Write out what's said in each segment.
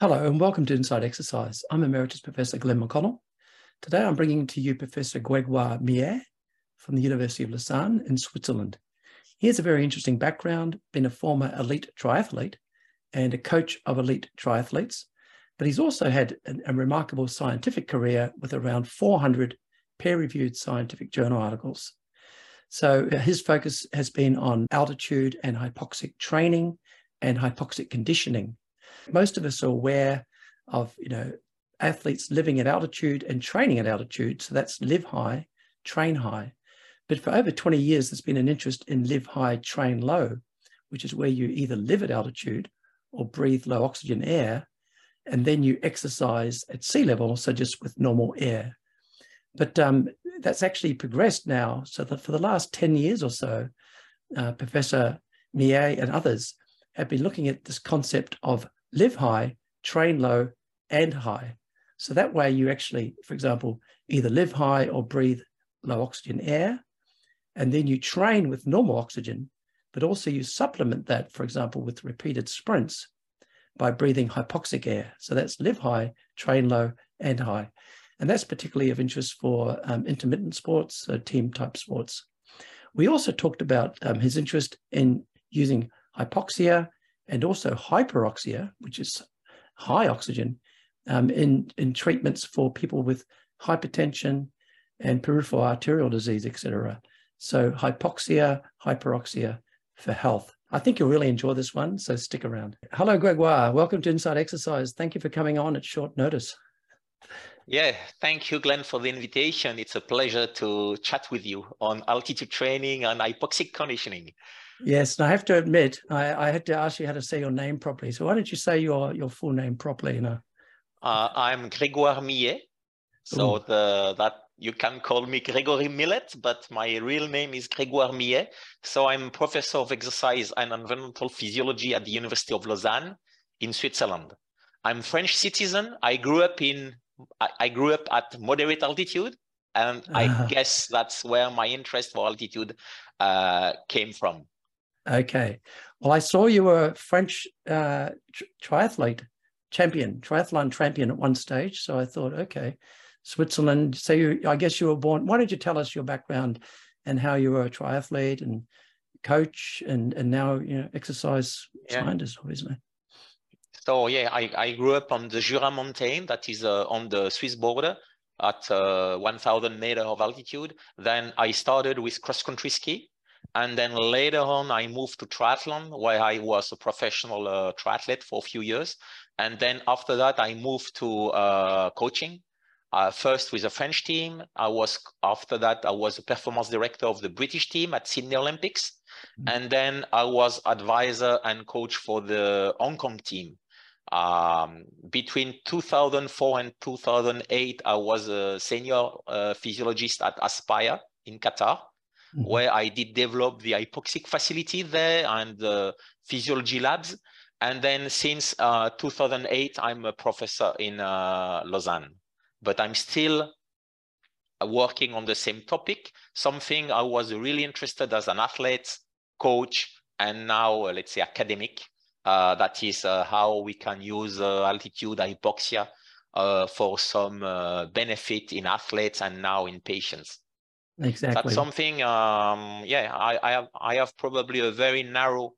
Hello and welcome to Inside Exercise. I'm Emeritus Professor Glenn McConell. Today I'm bringing to you Professor Gregoire Millet from the University of Lausanne in Switzerland. He has a very interesting background, been a former elite triathlete and a coach of elite triathletes, but he's also had a, a remarkable scientific career with around 400 peer-reviewed scientific journal articles. So uh, his focus has been on altitude and hypoxic training and hypoxic conditioning most of us are aware of, you know, athletes living at altitude and training at altitude. So that's live high, train high. But for over 20 years, there's been an interest in live high, train low, which is where you either live at altitude or breathe low oxygen air, and then you exercise at sea level, so just with normal air. But um, that's actually progressed now. So that for the last 10 years or so, uh, Professor Millet and others have been looking at this concept of live high, train low, and high. So that way you actually, for example, either live high or breathe low oxygen air, and then you train with normal oxygen, but also you supplement that, for example, with repeated sprints by breathing hypoxic air. So that's live high, train low, and high. And that's particularly of interest for um, intermittent sports, uh, team type sports. We also talked about um, his interest in using hypoxia and also hyperoxia, which is high oxygen, um, in, in treatments for people with hypertension and peripheral arterial disease, etc. So hypoxia, hyperoxia for health. I think you'll really enjoy this one, so stick around. Hello, Gregoire. Welcome to Inside Exercise. Thank you for coming on at short notice. Yeah, thank you, Glenn, for the invitation. It's a pleasure to chat with you on altitude training and hypoxic conditioning. Yes, and I have to admit, I, I, had to ask you how to say your name properly. So why don't you say your your full name properly? You know, uh, I'm Grégoire Millet. So Ooh. the that you can call me Gregory Millet, but my real name is Grégoire Millet. So I'm professor of exercise and environmental physiology at the University of Lausanne in Switzerland. I'm French citizen. I grew up in I, I grew up at moderate altitude, and uh. I ah. guess that's where my interest for altitude uh, came from. Okay. Well, I saw you were a French uh, triathlete champion, triathlon champion at one stage. So I thought, okay, Switzerland. So you, I guess you were born. Why don't you tell us your background and how you were a triathlete and coach and and now you know exercise yeah. scientist, obviously. So yeah, I, I grew up on the Jura mountain that is uh, on the Swiss border at uh, 1,000 meter of altitude. Then I started with cross country ski and then later on, I moved to triathlon, where I was a professional uh, triathlete for a few years. And then after that, I moved to uh, coaching. Uh, first with a French team. I was after that I was a performance director of the British team at Sydney Olympics, mm-hmm. and then I was advisor and coach for the Hong Kong team. Um, between 2004 and 2008, I was a senior uh, physiologist at Aspire in Qatar mm-hmm. where I did develop the hypoxic facility there and the physiology labs. And then since uh, 2008, I'm a professor in uh, Lausanne, but I'm still uh, working on the same topic, something I was really interested as an athlete, coach, and now uh, let's say academic. Uh, that is uh, how we can use altitude hypoxia for some benefit in athletes and now in patients. Exactly. That's something. Um, yeah, I, I have I have probably a very narrow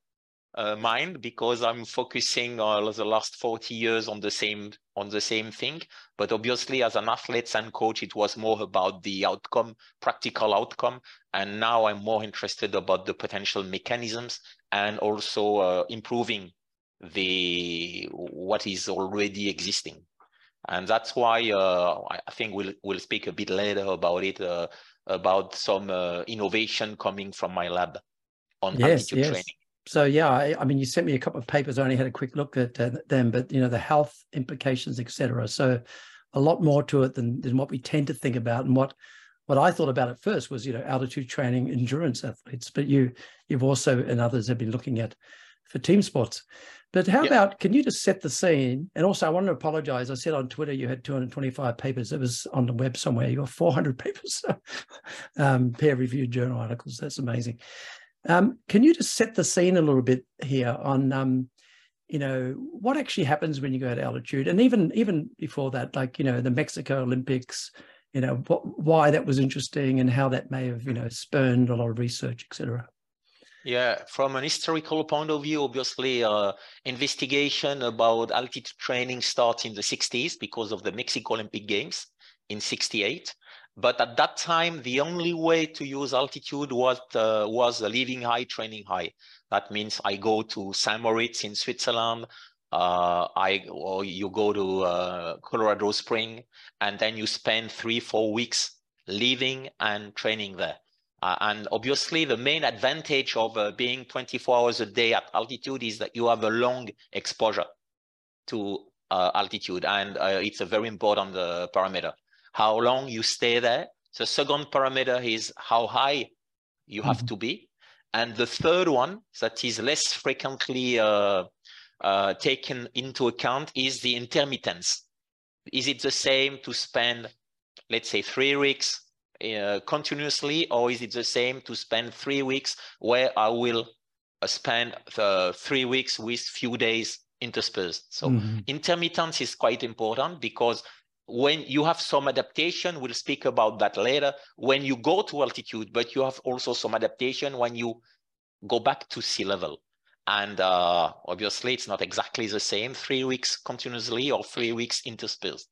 uh, mind because I'm focusing uh, the last 40 years on the same on the same thing. But obviously, as an athlete and coach, it was more about the outcome, practical outcome, and now I'm more interested about the potential mechanisms and also uh, improving the what is already existing. And that's why uh, I think we'll we'll speak a bit later about it uh, about some uh, innovation coming from my lab on yes, altitude yes. training. So yeah, I, I, mean, you sent me a couple of papers. I only had a quick look at uh, them, but you know, the health implications, etc. So a lot more to it than than what we tend to think about. And what what I thought about at first was you know altitude training, endurance athletes. But you you've also and others have been looking at for team sports. But how yep. about, can you just set the scene? And also, I want to apologize. I said on Twitter you had 225 papers. It was on the web somewhere. You got 400 papers, um, peer reviewed journal articles. That's amazing. Um, can you just set the scene a little bit here on, um, you know, what actually happens when you go to altitude, and even even before that, like you know, the Mexico Olympics, you know, what, why that was interesting and how that may have you know spurned a lot of research, etc. Yeah, from an historical point of view, obviously, uh, investigation about altitude training starts in the 60s because of the Mexico Olympic Games in 68. But at that time, the only way to use altitude was, uh, was living high, training high. That means I go to St. Moritz in Switzerland, uh, I or you go to uh, Colorado Spring, and then you spend three, four weeks living and training there. Uh, and obviously, the main advantage of uh, being 24 hours a day at altitude is that you have a long exposure to uh, altitude, and uh, it's a very important uh, parameter. How long you stay there. The second parameter is how high you have mm -hmm. to be. And the third one that is less frequently uh, taken into account is the intermittence. Is it the same to spend, let's say, three weeks uh, continuously, or is it the same to spend three weeks where I will uh, spend the three weeks with few days interspersed? So mm-hmm. intermittence is quite important because when you have some adaptation, we'll speak about that later, when you go to altitude, but you have also some adaptation when you go back to sea level. And uh, obviously, it's not exactly the same three weeks continuously or three weeks interspersed.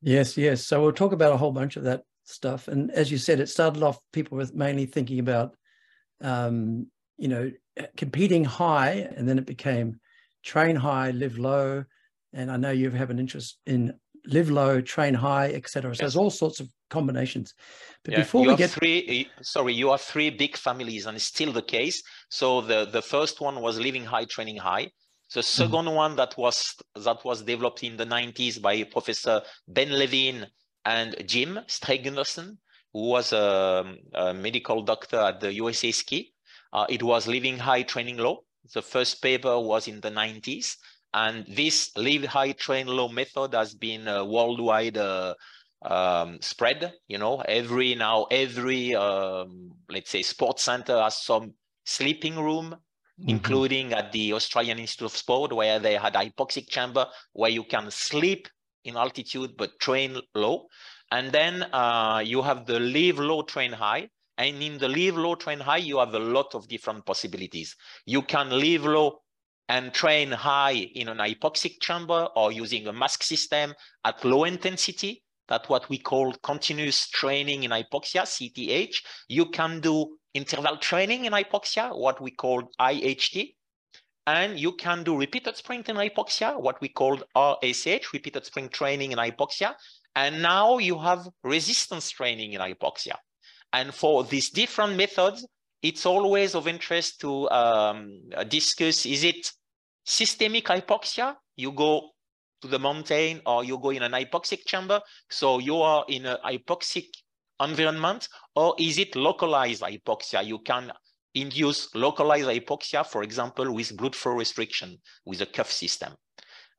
Yes, yes. So we'll talk about a whole bunch of that stuff. And as you said, it started off people with mainly thinking about, um, you know, competing high, and then it became train high, live low. And I know you have an interest in live low, train high, etc. So there's all sorts of combinations. But yeah, before we get three, sorry, you have three big families, and it's still the case. So the the first one was living high, training high. The 2nd mm-hmm. one that was that was developed in the 90s by Professor Ben Levine and Jim Stray-Gundersen, who was a, a, medical doctor at the USA Ski. Uh, it was living high, training low. The first paper was in the 90s. And this live high, train low method has been worldwide uh, um, spread. You know, every now, every, um, let's say, sports center has some sleeping room Mm-hmm. including at the Australian Institute of Sport, where they had hypoxic chamber where you can sleep in altitude but train low. And then uh, you have the live low, train high. And in the live low, train high, you have a lot of different possibilities. You can live low and train high in an hypoxic chamber or using a mask system at low intensity. That's what we call continuous training in hypoxia, CTH. You can do interval training in hypoxia, what we call IHT. And you can do repeated sprint in hypoxia, what we call RSH, repeated sprint training in hypoxia. And now you have resistance training in hypoxia. And for these different methods, it's always of interest to um, discuss, is it systemic hypoxia? You go to the mountain or you go in an hypoxic chamber. So you are in a hypoxic environment, or is it localized hypoxia? You can induce localized hypoxia, for example, with blood flow restriction with a cuff system.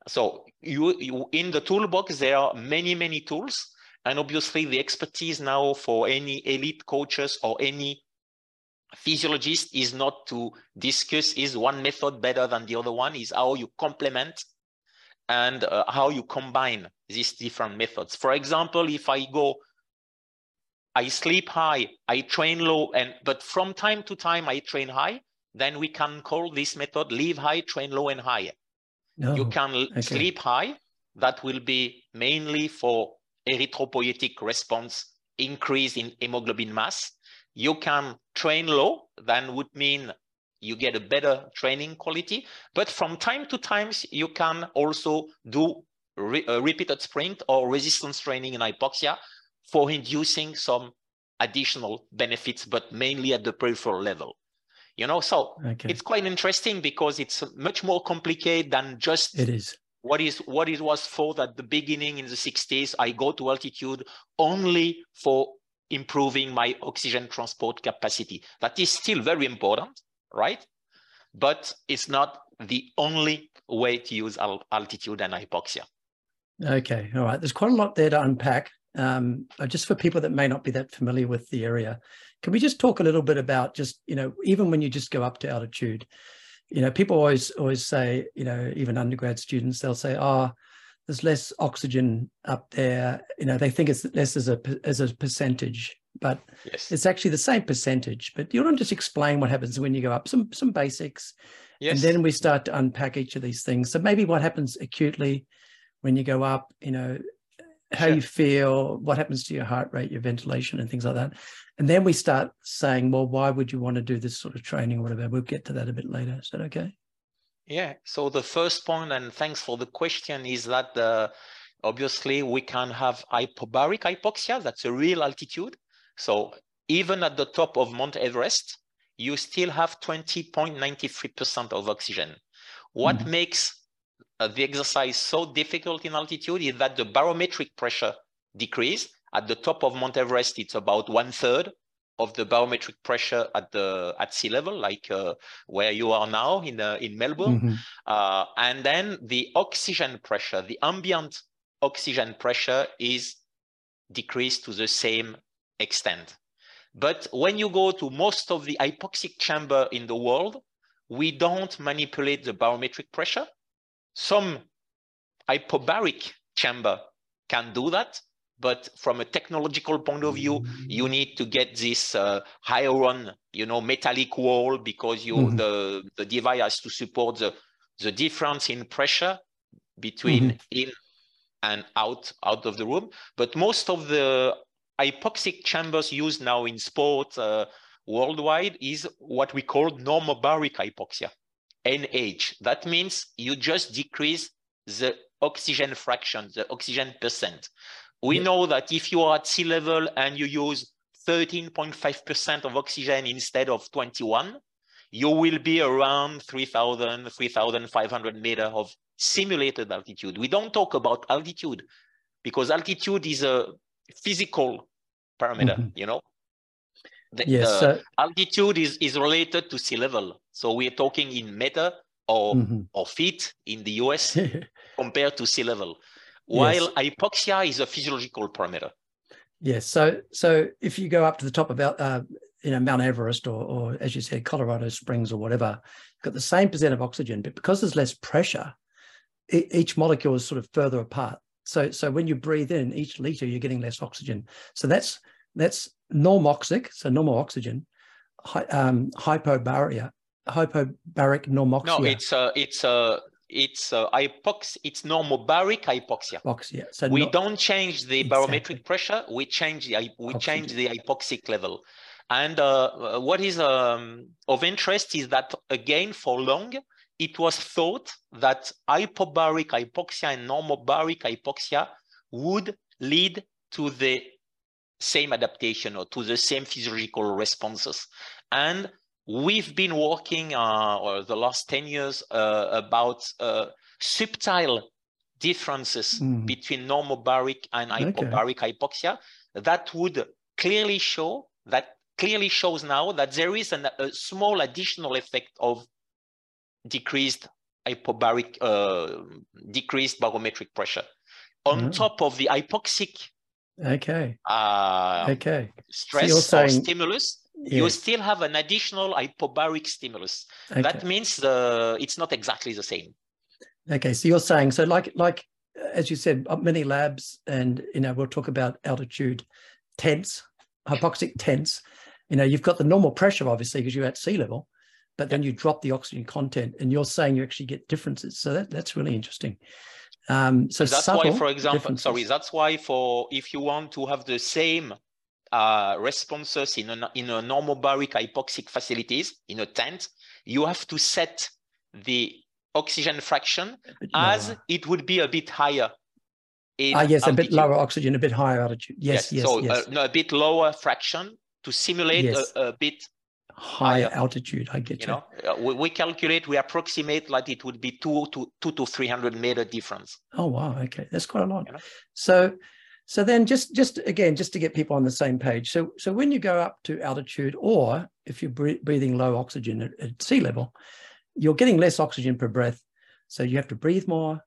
So you, you, in the toolbox, there are many, many tools. And obviously the expertise now for any elite coaches or any physiologist is not to discuss is one method better than the other one, is how you complement and uh, how you combine these different methods. For example, if I go I sleep high, I train low, and but from time to time I train high, then we can call this method live high, train low, and high. No. You can okay. sleep high. That will be mainly for erythropoietic response increase in hemoglobin mass. You can train low, then would mean you get a better training quality. But from time to time, you can also do re repeated sprint or resistance training in hypoxia for inducing some additional benefits, but mainly at the peripheral level. You know, so okay. it's quite interesting because it's much more complicated than just it is what is what it was thought at the beginning in the 60s. I go to altitude only for improving my oxygen transport capacity. That is still very important, right? But it's not the only way to use altitude and hypoxia. Okay, all right. There's quite a lot there to unpack um, just for people that may not be that familiar with the area, can we just talk a little bit about just, you know, even when you just go up to altitude, you know, people always always say, you know, even undergrad students, they'll say, "Oh, there's less oxygen up there." You know, they think it's less as a as a percentage, but yes. it's actually the same percentage. But you want to just explain what happens when you go up, some some basics, yes. and then we start to unpack each of these things. So maybe what happens acutely when you go up, you know, how sure. you feel, what happens to your heart rate, your ventilation, and things like that. And then we start saying, well, why would you want to do this sort of training or whatever? We'll get to that a bit later. Is that okay? Yeah. So the first point, and thanks for the question, is that uh, obviously we can have hypobaric hypoxia. That's a real altitude. So even at the top of Mount Everest, you still have 20.93% of oxygen. What mm -hmm. makes uh, the exercise so difficult in altitude is that the barometric pressure decreased. At the top of Mount Everest, it's about one third of the barometric pressure at the at sea level, like uh, where you are now in uh, in Melbourne. Mm-hmm. Uh, and then the oxygen pressure, the ambient oxygen pressure, is decreased to the same extent. But when you go to most of the hypoxic chamber in the world, we don't manipulate the barometric pressure. Some hypobaric chamber can do that, but from a technological point of view, you need to get this uh, Hyoron, you know, metallic wall because you mm-hmm. the the device has to support the the difference in pressure between mm-hmm. in and out out of the room. But most of the hypoxic chambers used now in sport uh, worldwide is what we call normobaric hypoxia. NH. That means you just decrease the oxygen fraction, the oxygen percent. We yeah. know that if you are at sea level and you use 13.5% of oxygen instead of 21, you will be around 3,000, 3,500 meter of simulated altitude. We don't talk about altitude because altitude is a physical parameter, mm -hmm. you know? The, yes, the altitude is, is related to sea level. So we're talking in meter or, mm-hmm. or feet in the US compared to sea level, while yes. hypoxia is a physiological parameter. Yes. So so if you go up to the top of uh, you know Mount Everest or, or as you said Colorado Springs or whatever, you've got the same percent of oxygen, but because there's less pressure, each molecule is sort of further apart. So so when you breathe in each liter, you're getting less oxygen. So that's that's normoxic, so normal oxygen, hy, um, hypobaric, hypobaric normoxia. No, it's a, it's a, it's a hypox, it's normobaric hypoxia. Hypoxia. So we no, don't change the exactly. barometric pressure. We change the we oxygen. change the hypoxic level. And uh, what is um, of interest is that again for long it was thought that hypobaric hypoxia and normobaric hypoxia would lead to the same adaptation or to the same physiological responses. And we've been working uh, or the last 10 years uh, about uh, subtle differences mm. between normobaric and hypobaric okay. hypoxia that would clearly show that clearly shows now that there is an, a small additional effect of decreased hypobaric uh, decreased barometric pressure on mm. top of the hypoxic Okay. Uh, okay. Stress so or stimulus. Yeah. You still have an additional hypobaric stimulus. Okay. That means the it's not exactly the same. Okay, so you're saying so like like as you said, uh, many labs, and you know we'll talk about altitude tents, hypoxic tents. You know, you've got the normal pressure obviously because you're at sea level, but then you drop the oxygen content, and you're saying you actually get differences. So that, that's really interesting. Um, so that's why, for example, sorry, that's why for if you want to have the same uh, responses in a, in a normobaric hypoxic facilities in a tent, you have to set the oxygen fraction as it would be a bit higher. Ah, yes, altitude. a bit lower oxygen, a bit higher altitude. Yes, yes, yes. So yes. Uh, no, a bit lower fraction to simulate yes. a, a, bit higher altitude. I get you. You know, uh, we, we, calculate, we approximate like it would be two to two to three hundred meter difference. Oh wow, okay, that's quite a lot. You know? So, so then just just again, just to get people on the same page. So so when you go up to altitude, or if you're breathing low oxygen at, at sea level, you're getting less oxygen per breath. So you have to breathe more.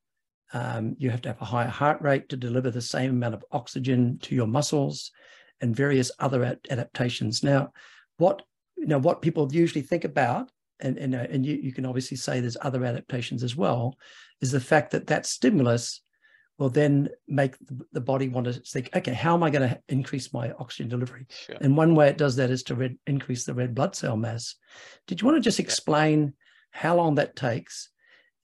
Um, you have to have a higher heart rate to deliver the same amount of oxygen to your muscles and various other adaptations. Now, what you know what people usually think about and and, uh, and you, you can obviously say there's other adaptations as well, is the fact that that stimulus will then make the body want to think, okay, how am I going to increase my oxygen delivery? Sure. And one way it does that is to red, increase the red blood cell mass. Did you want to just explain how long that takes?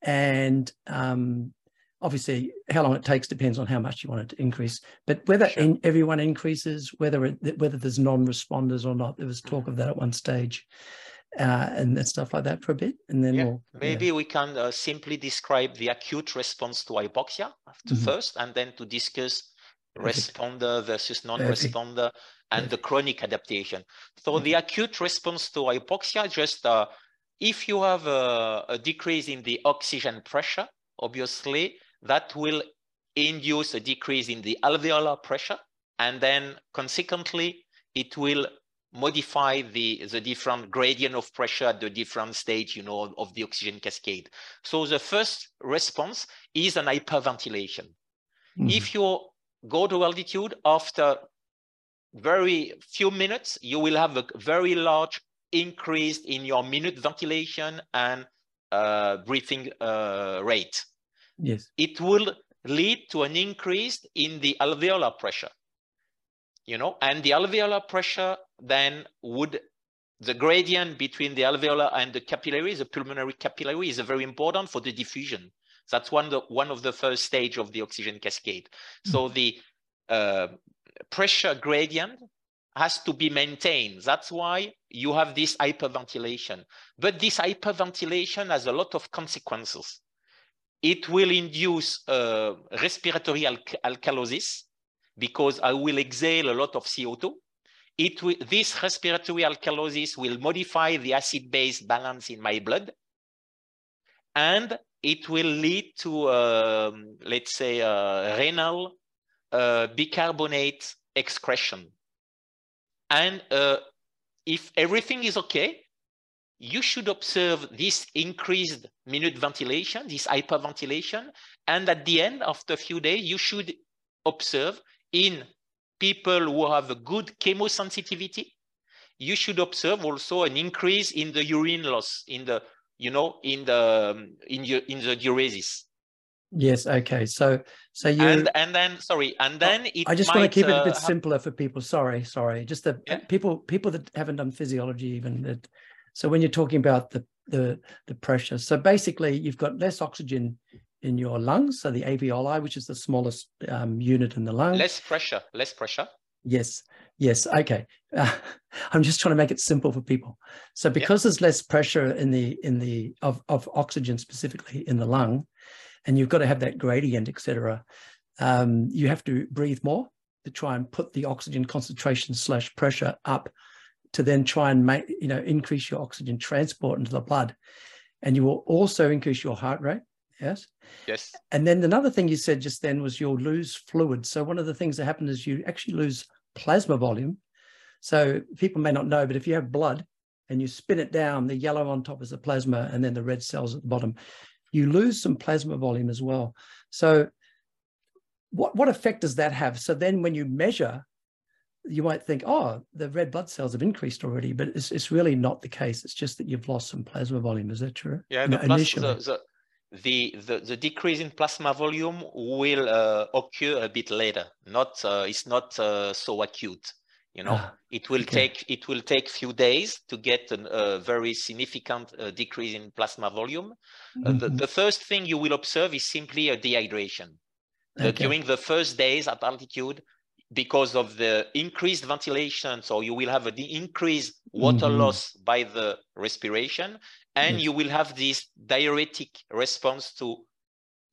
And um, obviously, how long it takes depends on how much you want it to increase. But whether sure. in, everyone increases, whether it, whether there's non-responders or not, there was talk of that at one stage uh, and stuff like that for a bit, and then yeah. we'll, maybe yeah. we can uh, simply describe the acute response to hypoxia to mm-hmm. first, and then to discuss responder versus non-responder and the chronic adaptation. So mm-hmm. the acute response to hypoxia, just uh, if you have a, a decrease in the oxygen pressure, obviously that will induce a decrease in the alveolar pressure, and then consequently it will modify the, the different gradient of pressure at the different stage, you know, of the oxygen cascade. So the first response is an hyperventilation. Mm. If you go to altitude after very few minutes, you will have a very large increase in your minute ventilation and uh, breathing uh, rate. Yes. It will lead to an increase in the alveolar pressure you know, and the alveolar pressure then would, the gradient between the alveolar and the capillary, the pulmonary capillary is very important for the diffusion. That's one, the, one of the first stage of the oxygen cascade. Mm. So the uh, pressure gradient has to be maintained. That's why you have this hyperventilation. But this hyperventilation has a lot of consequences. It will induce uh, respiratory alkalosis, because I will exhale a lot of CO2. It this respiratory alkalosis will modify the acid-base balance in my blood. And it will lead to, uh, let's say, uh, renal uh, bicarbonate excretion. And uh, if everything is okay, you should observe this increased minute ventilation, this hyperventilation. And at the end, after a few days, you should observe in people who have a good chemosensitivity, you should observe also an increase in the urine loss in the you know in the in your in the diuresis. Yes okay. So so you and and then sorry and then oh, i just might, want to keep it a bit uh, simpler for people. Sorry sorry. Just the yeah. people people that haven't done physiology even that so when you're talking about the the the pressure so basically you've got less oxygen in your lungs, so the alveoli, which is the smallest um, unit in the lung. Less pressure, less pressure. Yes, yes, okay. Uh, I'm just trying to make it simple for people. So because there's less pressure in the in the of of oxygen specifically in the lung, and you've got to have that gradient, etc. Um, you have to breathe more to try and put the oxygen concentration slash pressure up to then try and make you know increase your oxygen transport into the blood, and you will also increase your heart rate Yes. Yes. And then another thing you said just then was you'll lose fluid. So one of the things that happens is you actually lose plasma volume. So people may not know, but if you have blood and you spin it down, the yellow on top is the plasma and then the red cells at the bottom, you lose some plasma volume as well. So what, what effect does that have? So then when you measure, you might think, oh, the red blood cells have increased already, but it's, it's really not the case. It's just that you've lost some plasma volume. Is that true? Yeah, the, plus, the, the, the, the, the decrease in plasma volume will uh, occur a bit later. Not uh, it's not uh, so acute. You know, ah, it will okay. take it will take few days to get an, a very significant uh, decrease in plasma volume. Mm -hmm. the, mm-hmm. the, first thing you will observe is simply a dehydration. Okay. during the first days at altitude, because of the increased ventilation, so you will have an increased water mm -hmm. loss by the respiration, and yes. you will have this diuretic response to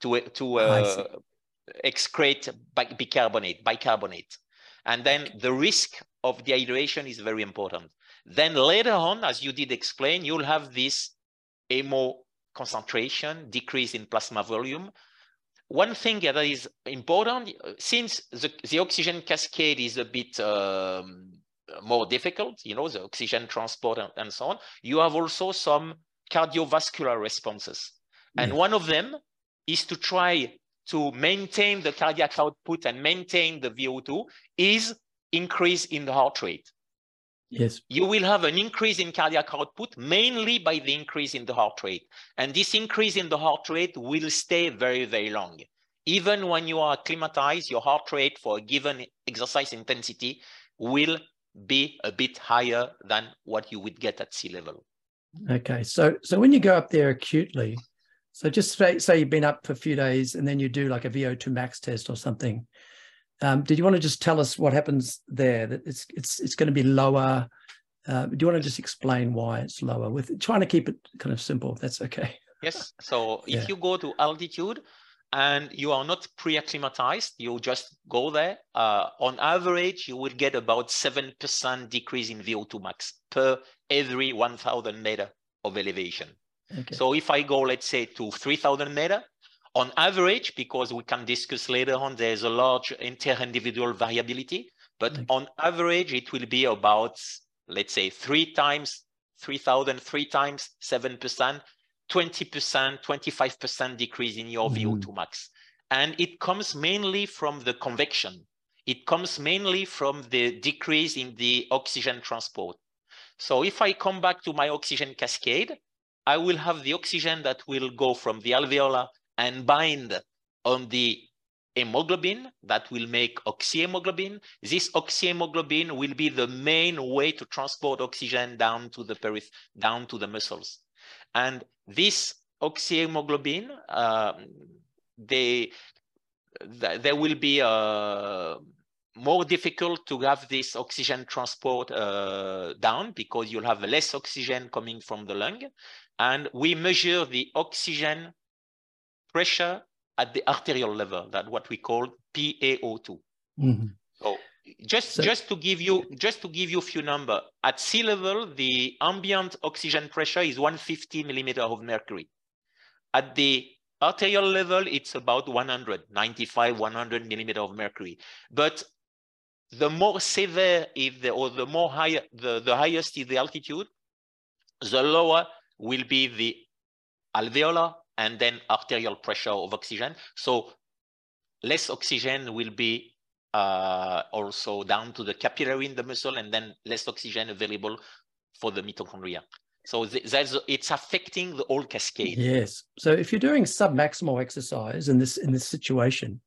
to to uh, excrete bicarbonate bicarbonate. And then the risk of dehydration is very important. Then later on as you did explain you'll have this hemo concentration decrease in plasma volume one thing that is important since the, the oxygen cascade is a bit um, more difficult you know the oxygen transport and, and so on you have also some cardiovascular responses. And one of them is to try to maintain the cardiac output and maintain the VO2 is increase in the heart rate. Yes, you will have an increase in cardiac output mainly by the increase in the heart rate. And this increase in the heart rate will stay very, very long. Even when you are acclimatized, your heart rate for a given exercise intensity will be a bit higher than what you would get at sea level. Okay, so so when you go up there acutely, so just say, say you've been up for a few days and then you do like a VO2 max test or something. Um, did you want to just tell us what happens there? That it's it's it's going to be lower. Uh, do you want to just explain why it's lower? With trying to keep it kind of simple, if that's okay. Yes. So Yeah. if you go to altitude and you are not pre-acclimatized, you just go there. Uh, on average, you will get about seven percent decrease in VO2 max per every 1,000 meter of elevation. Okay. So if I go, let's say, to 3,000 meter, on average, because we can discuss later on, there's a large inter-individual variability, but Okay. on average, it will be about, let's say, three times 3,000, three times 7%, 20%, 25% decrease in your Mhm. VO2 max. And it comes mainly from the convection. It comes mainly from the decrease in the oxygen transport. So if I come back to my oxygen cascade, I will have the oxygen that will go from the alveolar and bind on the hemoglobin that will make oxyhemoglobin. This oxyhemoglobin will be the main way to transport oxygen down to the periph down to the muscles. And this oxyhemoglobin, um, they, th- there will be uh, more difficult to have this oxygen transport uh, down because you'll have less oxygen coming from the lung. And we measure the oxygen pressure at the arterial level, that what we call PaO2. Mhm. So just So- just to give you just to give you a few number at sea level, the ambient oxygen pressure is 150 millimeter of mercury. At the arterial level, it's about 100, 95, 100 millimeter of mercury. But the more severe is the or the more higher the, the highest is the altitude, the lower will be the alveolar and then arterial pressure of oxygen. So less oxygen will be uh, also down to the capillary in the muscle and then less oxygen available for the mitochondria. So th- that's it's affecting the whole cascade. Yes. So if you're doing submaximal exercise in this in this situation,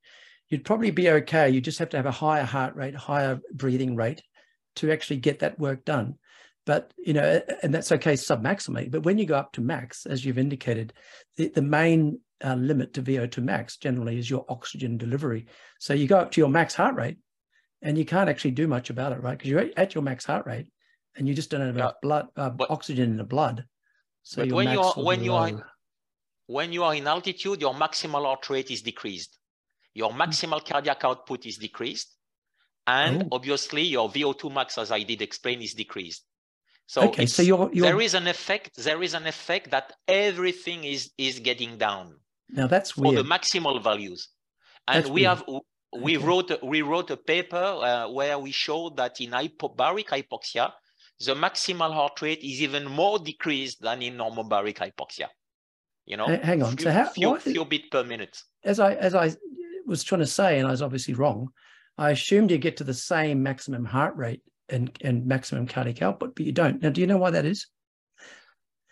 you'd probably be okay. You just have to have a higher heart rate, higher breathing rate to actually get that work done. But you know, and that's okay submaximally. But when you go up to max, as you've indicated, the, the main uh, limit to VO2 max generally is your oxygen delivery. So you go up to your max heart rate, and you can't actually do much about it, right? Because you're at your max heart rate, and you just don't have enough blood uh, but- oxygen in the blood. So but when you are, when you are- When you are in altitude, your maximal heart rate is decreased. Your maximal cardiac output is decreased. And Oh. obviously your VO2 max, as I did explain, is decreased. So, Okay, so you're- you're- there is an effect, there is an effect that everything is, is getting down. Now that's weird. for the maximal values. And That's we weird. have we Okay. wrote we wrote a paper uh, where we showed that in hypobaric hypoxia, the maximal heart rate is even more decreased than in normobaric hypoxia. You know, Ha- hang on, few, so how- few, why- few bit per minute. As I as I was trying to say, and I was obviously wrong. I assumed you get to the same maximum heart rate and and maximum cardiac output, but you don't. Now, do you know why that is?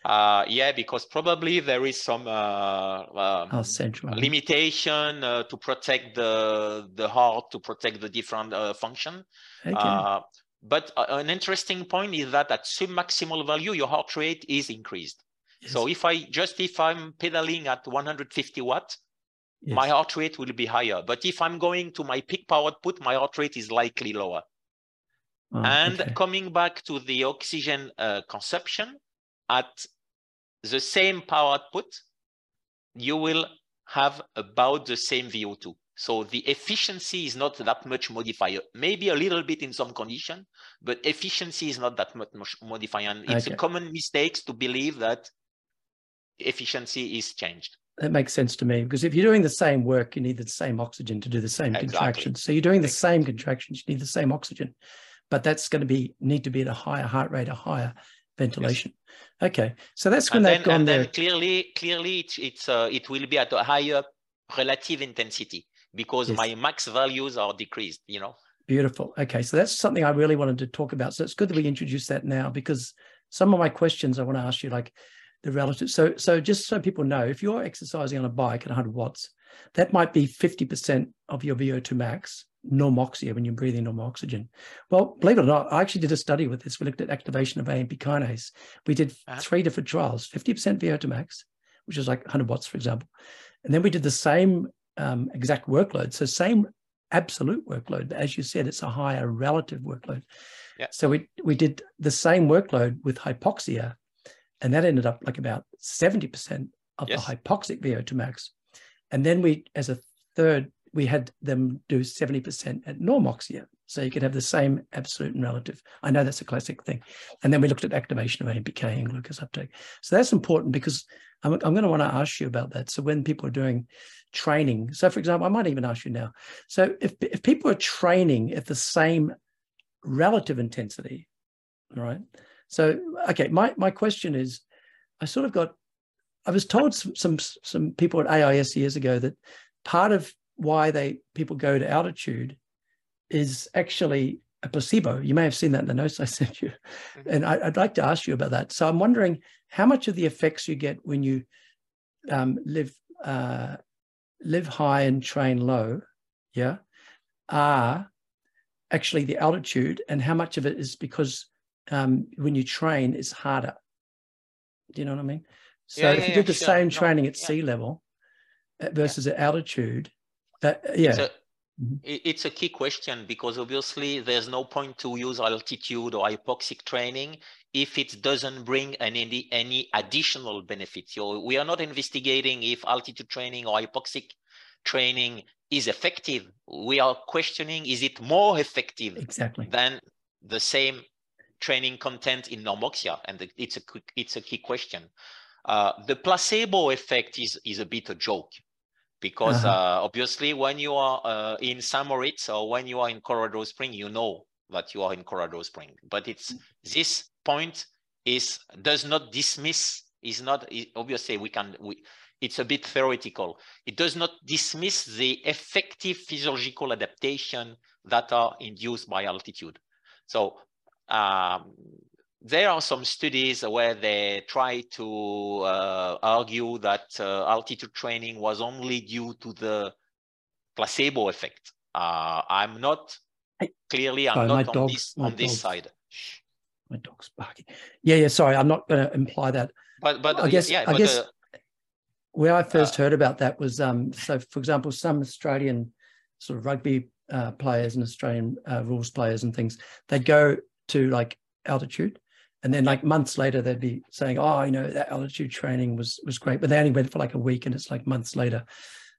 Uh, yeah, because probably there is some uh, um, Oh, central. limitation uh, to protect the the heart, to protect the different uh, function. Okay. Uh, but uh, an interesting point is that at submaximal value, your heart rate is increased. So if I just if I'm pedaling at 150 watt, my heart rate will be higher. But if I'm going to my peak power output, my heart rate is likely lower. Oh, and okay. coming back to the oxygen uh, consumption, at the same power output, you will have about the same VO2. So the efficiency is not that much modifier, maybe a little bit in some condition, but efficiency is not that much modifier. And it's Okay. a common mistake to believe that efficiency is changed. that makes sense to me because if you're doing the same work, you need the same oxygen to do the same Exactly. contractions. So you're doing the same contractions, you need the same oxygen, but that's going to be need to be at a higher heart rate, a higher ventilation. Okay, so that's when and they've then, gone and there. then clearly, clearly, it's, it's uh, it will be at a higher relative intensity because Yes. my max values are decreased. You know, Beautiful. Okay, so that's something I really wanted to talk about. So it's good that we introduced that now because some of my questions I want to ask you, like the relative. So, so just so people know, if you're exercising on a bike at 100 watts, that might be 50% of your VO2 max, normoxia, when you're breathing normal oxygen. Well, believe it or not, I actually did a study with this. We looked at activation of AMP kinase. We did uh-huh. three different trials 50% VO2 max, which is like 100 watts, for example. And then we did the same um, exact workload. So, same absolute workload. As you said, it's a higher relative workload. Yeah. So we we did the same workload with hypoxia, and that ended up like about 70% of yes. the hypoxic VO2 max. And then we, as a third, we had them do 70% at normoxia. So you could have the same absolute and relative. I know that's a classic thing. And then we looked at activation of AMPK and glucose uptake. So that's important because I'm, I'm going to want to ask you about that. So when people are doing training, so for example, I might even ask you now. So if, if people are training at the same relative intensity, right? So, okay, my, my question is, I sort of got, I was told some, some, people at AIS years ago that part of why they people go to altitude is actually a placebo. You may have seen that in the notes I sent you. Mm-hmm. And I, would like to ask you about that. So I'm wondering how much of the effects you get when you um, live uh, live high and train low, yeah, are actually the altitude, and how much of it is because um, when you train it's harder. Do you know what I mean? So yeah, if yeah, you did the sure. same training at sea level uh, versus at altitude, uh, yeah. Mm-hmm. It's a key question because obviously there's no point to use altitude or hypoxic training if it doesn't bring any, any additional benefits. So we are not investigating if altitude training or hypoxic training is effective. We are questioning is it more effective exactly. than the same training content in normoxia? And it's a it's a key question. Uh, the placebo effect is is a bit a joke because uh-huh. uh, obviously when you are uh, in St. Moritz or when you are in Colorado Spring, you know that you are in Colorado Spring. But it's this point is does not dismiss is not obviously we can we it's a bit theoretical. It does not dismiss the effective physiological adaptation that are induced by altitude. So um, there are some studies where they try to uh, argue that uh, altitude training was only due to the placebo effect. Uh, I'm not clearly. I'm sorry, not on dogs, this on this side. Shh, my dog's barking. Yeah, yeah. Sorry, I'm not going to imply that. But but I guess yeah, I guess where I first uh, heard about that was um, so. For example, some Australian sort of rugby uh, players and Australian uh, rules players and things, they go to like altitude and then like months later they'd be saying oh you know that altitude training was was great but they only went for like a week and it's like months later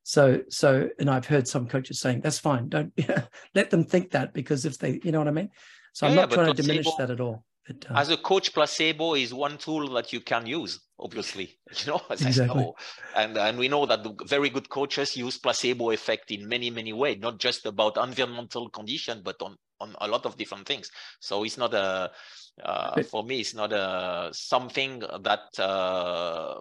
so so and i've heard some coaches saying that's fine don't let them think that because if they you know what i mean so i'm not trying to diminish that at all but, uh, as a coach placebo is one tool that you can use obviously you know exactly. Know. and and we know that the very good coaches use placebo effect in many many ways not just about environmental condition but on on a lot of different things so it's not a uh, for me it's not a something that uh,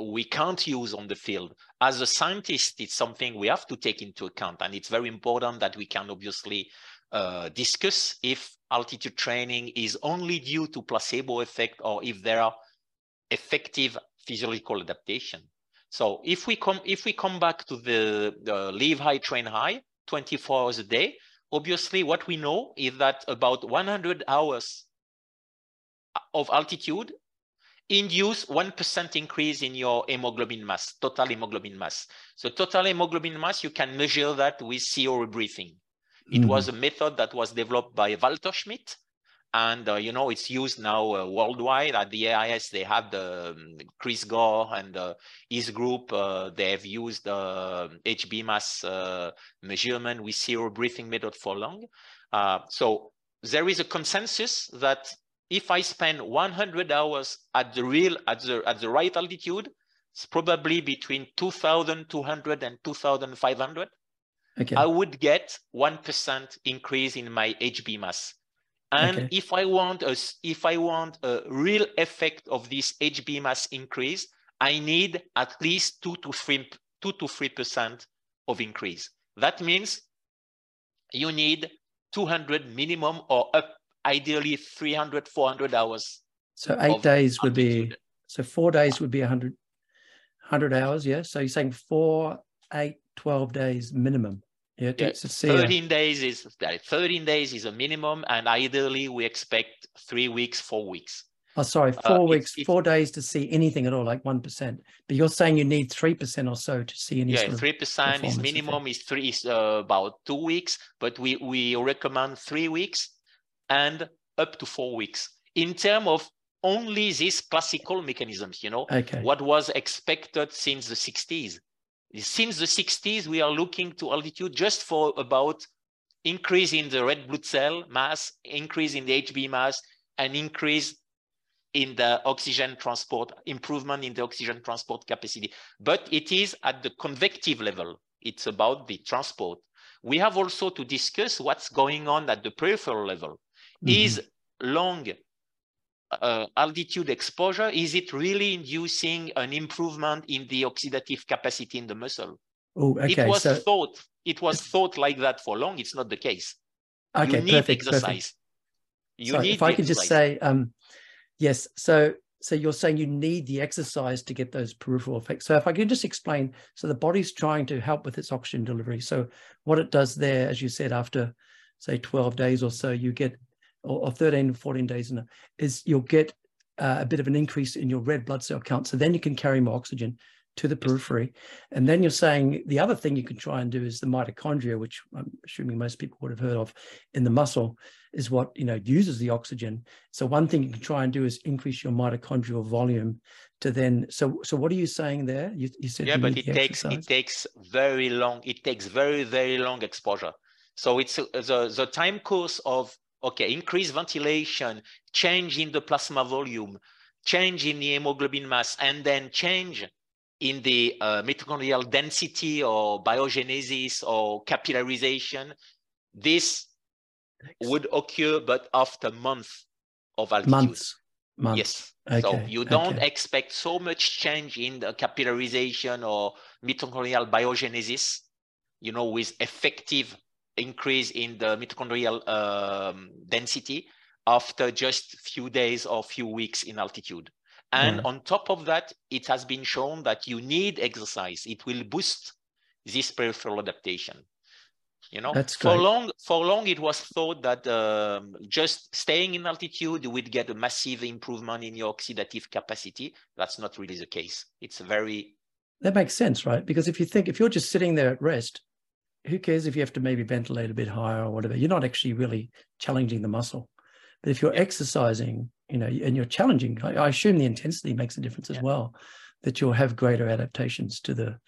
we can't use on the field as a scientist it's something we have to take into account and it's very important that we can obviously uh, discuss if altitude training is only due to placebo effect or if there are effective physiological adaptation. So if we come if we come back to the, the live high, train high, 24 hours a day, obviously what we know is that about 100 hours of altitude induce 1% increase in your hemoglobin mass, total hemoglobin mass. So total hemoglobin mass, you can measure that with CO rebreathing. It mm-hmm. was a method that was developed by Walter Schmidt. And, uh, you know, it's used now uh, worldwide at the AIS. They have the um, Chris Gore and uh, his group. Uh, they have used the HB mass uh, measurement with CO breathing method for long. Uh, so there is a consensus that if I spend 100 hours at the real, at the, at the right altitude, it's probably between 2,200 and 2,500 okay. I would get 1% increase in my HB mass. And okay. if I want a, if I want a real effect of this HB mass increase, I need at least two to three, two to three percent of increase. That means you need 200 minimum or up ideally 300, 400 hours. So eight days would be, so four days would be 100, 100 hours. Yeah. So you're saying four, eight, 12 days minimum. Yeah. yeah. 13 days is 13 days is a minimum. And ideally we expect three weeks, four weeks. Oh, sorry, uh, four uh, weeks, four days to see anything at all, like one percent. But you're saying you need three percent or so to see any. Yeah, three percent is minimum. Is three is uh, about two weeks, but we we recommend three weeks and up to four weeks in terms of only these classical mechanisms. You know, okay. what was expected since the 60s. Since the 60s, we are looking to altitude just for about increase in the red blood cell mass, increase in the HB mass, and increase in the oxygen transport, improvement in the oxygen transport capacity. But it is at the convective level. It's about the transport. We have also to discuss what's going on at the peripheral level. Mm -hmm. Is long uh, altitude exposure, is it really inducing an improvement in the oxidative capacity in the muscle? Oh, okay. It was so... thought, it was thought like that for long. It's not the case. Okay, you need perfect, exercise. Perfect. You Sorry, need if I could just say, um, Yes. So so you're saying you need the exercise to get those peripheral effects. So if I could just explain, so the body's trying to help with its oxygen delivery. So what it does there, as you said, after say 12 days or so, you get, or, or 13, 14 days, is you'll get uh, a bit of an increase in your red blood cell count. So then you can carry more oxygen to the periphery. And then you're saying the other thing you can try and do is the mitochondria, which I'm assuming most people would have heard of in the muscle, is what you know uses the oxygen. So one thing you can try and do is increase your mitochondrial volume to then. So so what are you saying there? You, you said yeah, but it takes exercise? it takes very long. It takes very very long exposure. So it's uh, the the time course of okay increase ventilation, change in the plasma volume, change in the hemoglobin mass, and then change in the uh, mitochondrial density or biogenesis or capillarization, this would occur, but after months of altitude. Months. Months. Yes. Okay. So you don't okay. expect so much change in the capillarization or mitochondrial biogenesis, you know, with effective increase in the mitochondrial um, density after just few days or few weeks in altitude. And on top of that, it has been shown that you need exercise. It will boost this peripheral adaptation. You know, That's for long, for long, it was thought that um, just staying in altitude would get a massive improvement in your oxidative capacity. That's not really the case. It's very that makes sense, right? Because if you think if you're just sitting there at rest, who cares if you have to maybe ventilate a bit higher or whatever? You're not actually really challenging the muscle. But if you're exercising, you know, and you're challenging, I, I, assume the intensity makes a difference as well, that you'll have greater adaptations to the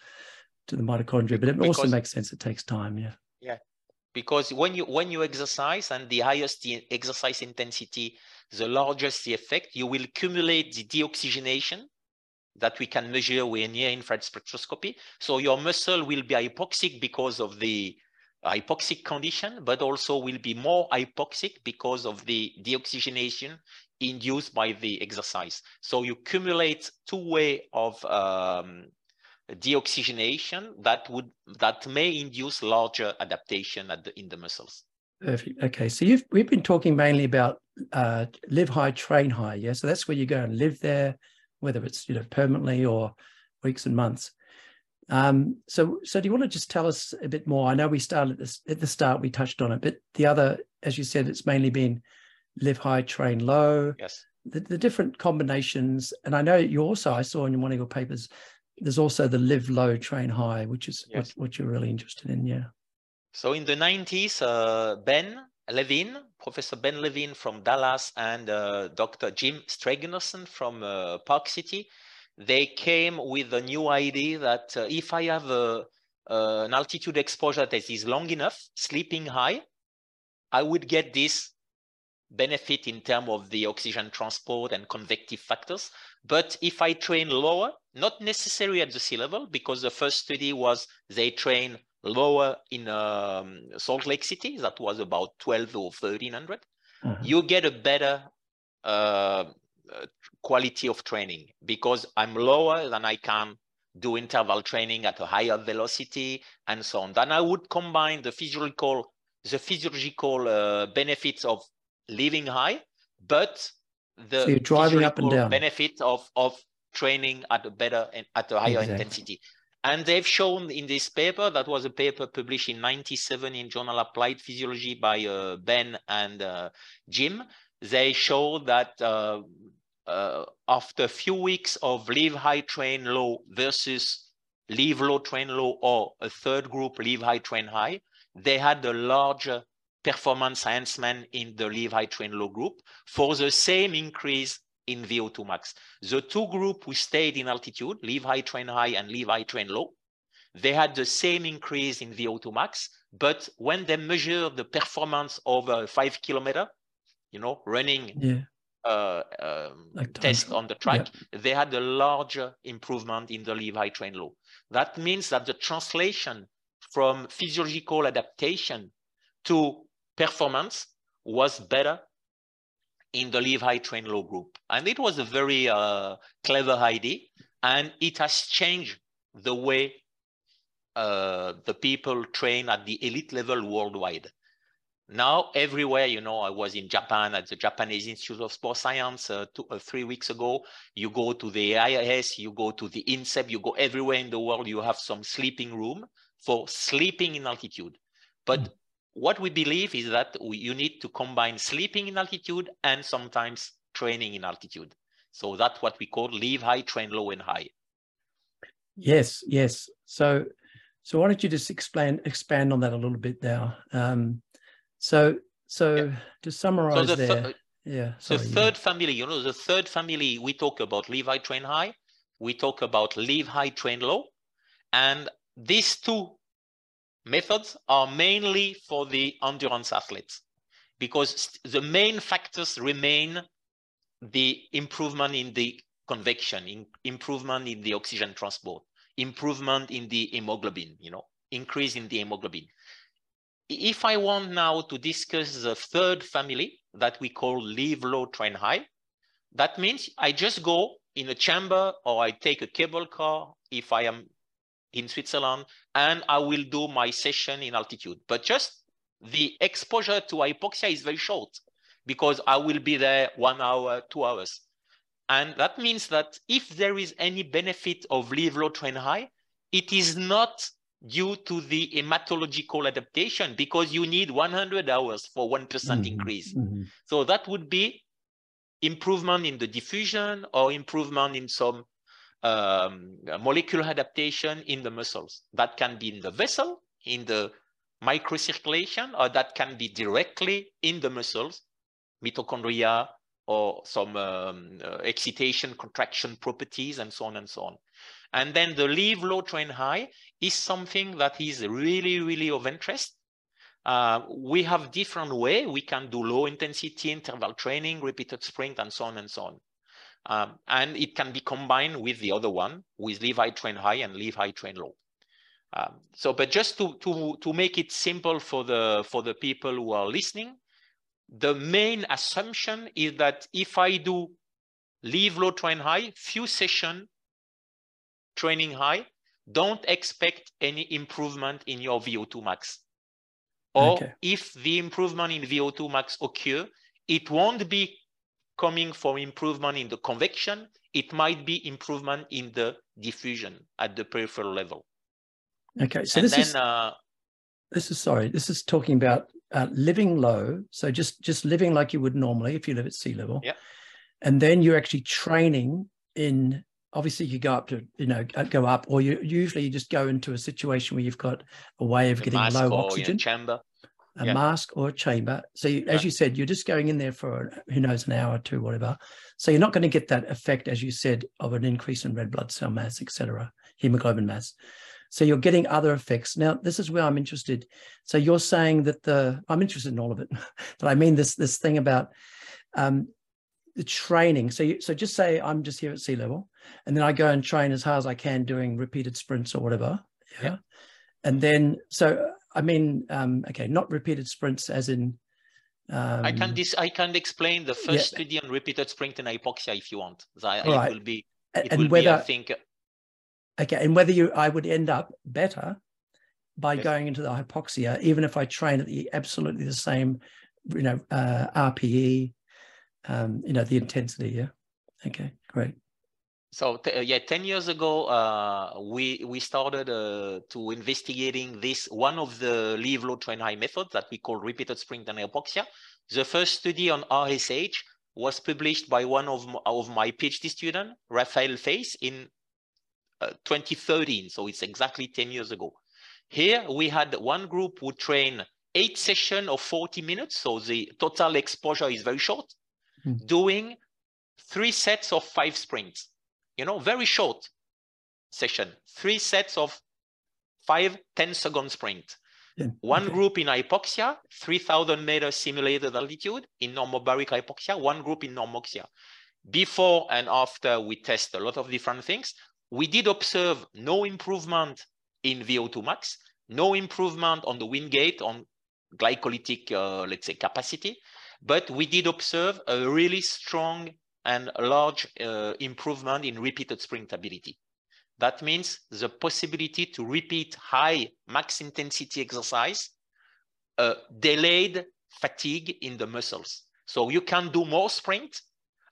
to the mitochondria. But it because, also makes sense. It takes time. Yeah. Yeah. Because when you when you exercise and the highest the exercise intensity, the largest the effect, you will accumulate the deoxygenation that we can measure with near infrared spectroscopy. So your muscle will be hypoxic because of the hypoxic condition, but also will be more hypoxic because of the deoxygenation induced by the exercise. So you accumulate two way of um, deoxygenation that would that may induce larger adaptation at the, in the muscles. Perfect. Okay, so you've we've been talking mainly about uh, live high, train high. Yeah, so that's where you go and live there, whether it's you know permanently or weeks and months. Um, so, so do you want to just tell us a bit more? I know we started at, this, at the start, we touched on it, but the other, as you said, it's mainly been live high, train low. Yes. The, the different combinations, and I know you also, I saw in one of your papers, there's also the live low, train high, which is yes. what, what you're really interested in. Yeah. So in the 90s, uh, Ben Levine, Professor Ben Levine from Dallas, and uh, Dr. Jim Stregnerson from uh, Park City they came with a new idea that uh, if I have a, uh, an altitude exposure that is long enough, sleeping high, I would get this benefit in terms of the oxygen transport and convective factors. But if I train lower, not necessarily at the sea level, because the first study was they train lower in um, Salt Lake City, that was about 12 or 1300, mm -hmm. you get a better uh, uh, quality of training because I'm lower than I can do interval training at a higher velocity and so on. Then I would combine the physiological, the physiological uh, benefits of living high, but the so driving up and down benefit of of training at a better and at a higher exactly. intensity. And they've shown in this paper, that was a paper published in 97 in Journal Applied Physiology by uh, Ben and uh, Jim. They showed that uh, uh after a few weeks of leave high, train low versus leave low, train low, or a third group, leave high, train high, they had a larger performance enhancement in the leave high, train low group for the same increase in VO2 max. The two group who stayed in altitude, live high, train high, and live high, train low, they had the same increase in VO2 max, but when they measured the performance over five kilometer, you know, running yeah. uh, um, like test on the track, yeah. they had a larger improvement in the live high, train low. That means that the translation from physiological adaptation to performance was better in the live high train low group. And it was a very uh, clever idea. And it has changed the way uh, the people train at the elite level worldwide. Now, everywhere, you know, I was in Japan at the Japanese Institute of Sports Science uh, two, uh, three weeks ago. You go to the AIS, you go to the INSEP, you go everywhere in the world, you have some sleeping room for sleeping in altitude. But what we believe is that we, you need to combine sleeping in altitude and sometimes training in altitude. So that's what we call live high, train low and high. Yes, yes. So, so why don't you just explain expand on that a little bit now? Um, so, so yeah. to summarize so the there, th- yeah. Sorry, the third yeah. family, you know, the third family, we talk about live high, train high. We talk about live high, train low, and these two methods are mainly for the endurance athletes because the main factors remain the improvement in the convection, in, improvement in the oxygen transport, improvement in the hemoglobin, you know, increase in the hemoglobin. If I want now to discuss the third family that we call live low, train high, that means I just go in a chamber or I take a cable car if I am in Switzerland, and I will do my session in altitude. But just the exposure to hypoxia is very short because I will be there one hour, two hours. And that means that if there is any benefit of live low, train high, it is not due to the hematological adaptation because you need 100 hours for 1% mm -hmm. increase. Mm -hmm. So that would be improvement in the diffusion or improvement in some um, molecular adaptation in the muscles. That can be in the vessel, in the microcirculation, or that can be directly in the muscles, mitochondria, or some um, uh, excitation, contraction properties, and so on and so on. And then the live low, train high is something that is really, really of interest. Uh, we have different way. We can do low intensity interval training, repeated sprint, and so on and so on. Um, and it can be combined with the other one, with live high train high and live high train low. Um, so, but just to, to, to make it simple for the, for the people who are listening, the main assumption is that if I do leave low, train high, few session training high, don't expect any improvement in your VO2 max. Or okay. if the improvement in VO2 max occur, it won't be coming from improvement in the convection, it might be improvement in the diffusion at the peripheral level. Okay, so and this then, is uh, this is sorry, this is talking about uh, living low. So just just living like you would normally if you live at sea level. Yeah. And then you're actually training in. Obviously, you go up to you know go up, or you usually you just go into a situation where you've got a way of getting low oxygen chamber a yeah. mask or a chamber. So, you, as you said, you're just going in there for who knows an hour or two, whatever. So you're not going to get that effect, as you said, of an increase in red blood cell mass, etc., hemoglobin mass. So you're getting other effects. Now, this is where I'm interested. So you're saying that the I'm interested in all of it, but I mean this this thing about um, the training. So you, so just say I'm just here at sea level, and then I go and train as hard as I can doing repeated sprints or whatever. Yeah. yeah. And then so I mean, um, okay, not repeated sprints as in. Um, I can dis- I can explain the first yeah. study on repeated sprint in hypoxia if you want. That, it right. will be. It and will whether, be, I think. Okay, and whether you, I would end up better by yes. going into the hypoxia, even if I train at the absolutely the same, you know, uh, RPE, um, you know, the intensity. Yeah. Okay, great. So uh, yeah, ten years ago, uh, we we started uh, to investigating this one of the leave low train high methods that we call repeated sprint and hypoxia. The first study on RSH was published by one of my, of my PhD student, Raphael Face, in uh, 2013. So it's exactly 10 years ago. Here we had one group who train eight session of 40 minutes. So the total exposure is very short, mm. doing three sets of five sprints you know, very short session, three sets of five 10 second sprint. Yeah. One okay. group in hypoxia, 3000 meters simulated altitude in normobaric hypoxia, one group in normoxia. Before and after we test a lot of different things, we did observe no improvement in VO2 max, no improvement on the wind gate on glycolytic, uh, let's say, capacity, but we did observe a really strong and a large uh, improvement in repeated sprintability. That means the possibility to repeat high max intensity exercise, uh, delayed fatigue in the muscles. So you can do more sprint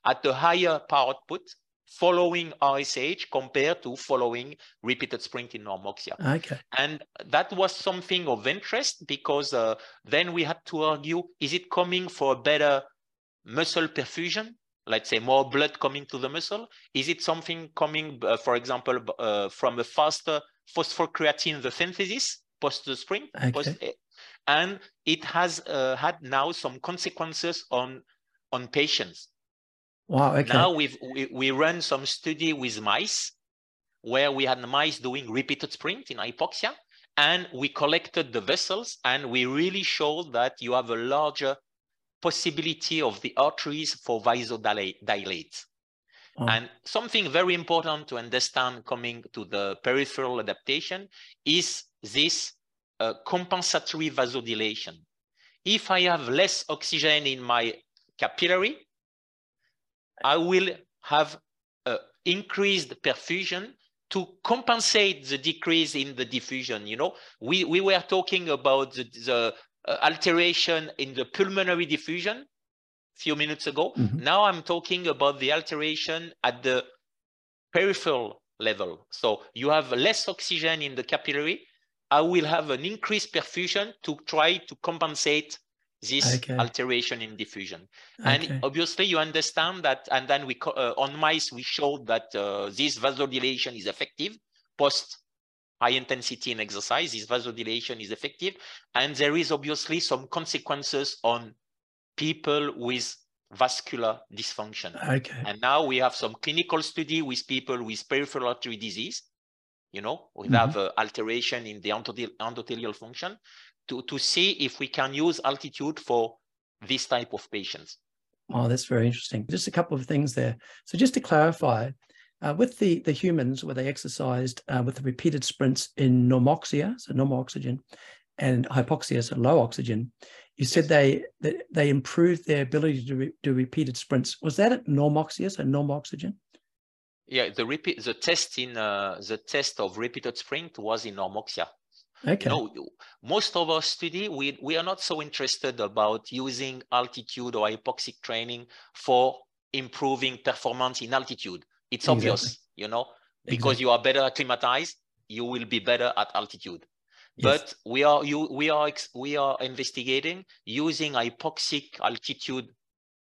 at a higher power output following RSH compared to following repeated sprint in normoxia. Okay. And that was something of interest because uh, then we had to argue, is it coming for better muscle perfusion let's say more blood coming to the muscle? Is it something coming, uh, for example, uh, from a faster phosphocreatine the synthesis post the sprint? Okay. Post, and it has uh, had now some consequences on on patients. Wow. Okay. Now we've we, we run some study with mice where we had mice doing repeated sprint in hypoxia and we collected the vessels and we really showed that you have a larger possibility of the arteries for vasodilate. Oh. And something very important to understand coming to the peripheral adaptation is this uh, compensatory vasodilation. If I have less oxygen in my capillary, I will have uh, increased perfusion to compensate the decrease in the diffusion. You know, we, we were talking about the, the alteration in the pulmonary diffusion a few minutes ago. Mm-hmm. Now I'm talking about the alteration at the peripheral level. So you have less oxygen in the capillary. I will have an increased perfusion to try to compensate this okay. alteration in diffusion. Okay. And obviously you understand that, and then we uh, on mice, we showed that uh, this vasodilation is effective post high intensity in exercise, this vasodilation is effective. And there is obviously some consequences on people with vascular dysfunction. Okay. And now we have some clinical study with people with peripheral artery disease. You know, we mm-hmm. have uh, alteration in the endothelial function to, to see if we can use altitude for this type of patients. Oh, that's very interesting. Just a couple of things there. So just to clarify, uh, with the, the humans, where they exercised uh, with the repeated sprints in normoxia, so normal oxygen, and hypoxia, so low oxygen, you said they they, they improved their ability to re, do repeated sprints. Was that at normoxia, so normal oxygen? Yeah, the repeat the test in uh, the test of repeated sprint was in normoxia. Okay. No, most of our study, we, we are not so interested about using altitude or hypoxic training for improving performance in altitude. It's exactly. obvious, you know, because exactly. you are better acclimatized, you will be better at altitude. Yes. But we are you we are we are investigating using hypoxic altitude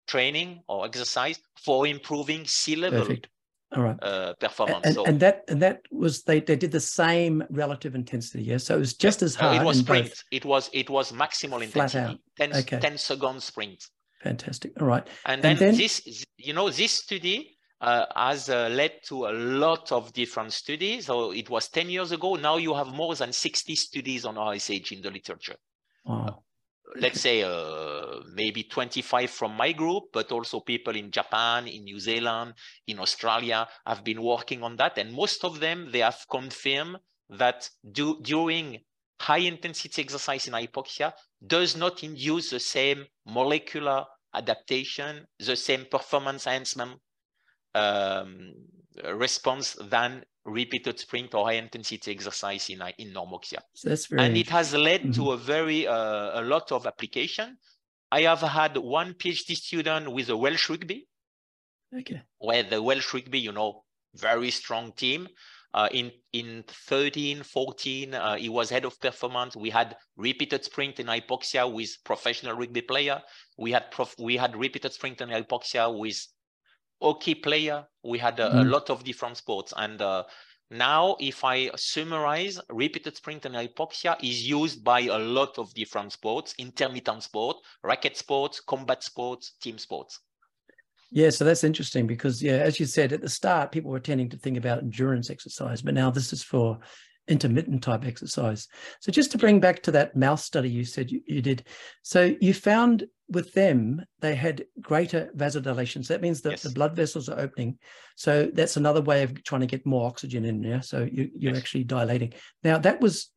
training or exercise for improving sea level Perfect. All right. Uh, performance. And, so, and, that and that was they they did the same relative intensity, yeah. So it was just as hard. it was sprint. Both. It was it was maximal intensity. Flat out. 10, okay. 10 second sprint. Fantastic. All right. And then, and then this you know this study uh, has uh, led to a lot of different studies. So it was 10 years ago. Now you have more than 60 studies on RSH in the literature. Wow. let's say uh, maybe 25 from my group, but also people in Japan, in New Zealand, in Australia have been working on that. And most of them, they have confirmed that do, during high intensity exercise in hypoxia does not induce the same molecular adaptation, the same performance enhancement um, response than repeated sprint or high intensity exercise in, in normoxia. So that's very and it has led mm -hmm. to a very uh, a lot of application. I have had one PhD student with a Welsh rugby. Okay. Where the Welsh rugby, you know, very strong team. Uh, in in 13, 14, uh, he was head of performance. We had repeated sprint in hypoxia with professional rugby player. We had prof, we had repeated sprint in hypoxia with hockey player. We had a, mm. a lot of different sports. And uh, now, if I summarize, repeated sprint and hypoxia is used by a lot of different sports, intermittent sport, racket sports, combat sports, team sports. Yeah, so that's interesting because, yeah, as you said at the start, people were tending to think about endurance exercise, but now this is for intermittent type exercise. So just to bring back to that mouse study you said you, you did, so you found with them they had greater vasodilation. So that means that yes. the blood vessels are opening. So that's another way of trying to get more oxygen in there. So you, you're yes. actually dilating. Now that was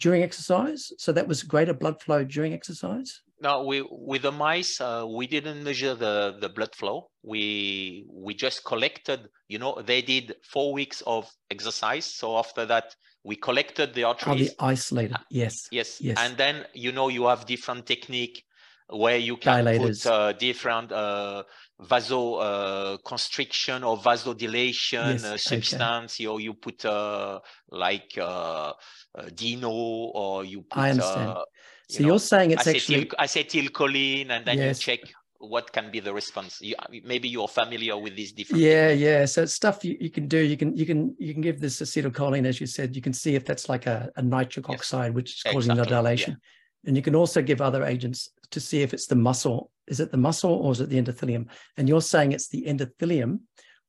during exercise. So that was greater blood flow during exercise. No, we with the mice, uh, we didn't measure the the blood flow. We we just collected. You know, they did four weeks of exercise. So after that, we collected the arteries. Oh, the isolated. Yes. Yes. Yes. And then you know you have different technique where you can Dilators. put uh, different uh, vaso uh, constriction or vasodilation yes, uh, substance. Okay. You you put uh, like uh, Dino or you put. I understand so you are saying it's acetyl, actually acetylcholine, and then yes. you check what can be the response. You, maybe you're familiar with these different. Yeah, things. yeah. So it's stuff you, you can do. You can you can you can give this acetylcholine, as you said. You can see if that's like a, a nitric yes. oxide, which is causing exactly. the dilation. Yeah. And you can also give other agents to see if it's the muscle. Is it the muscle or is it the endothelium? And you're saying it's the endothelium,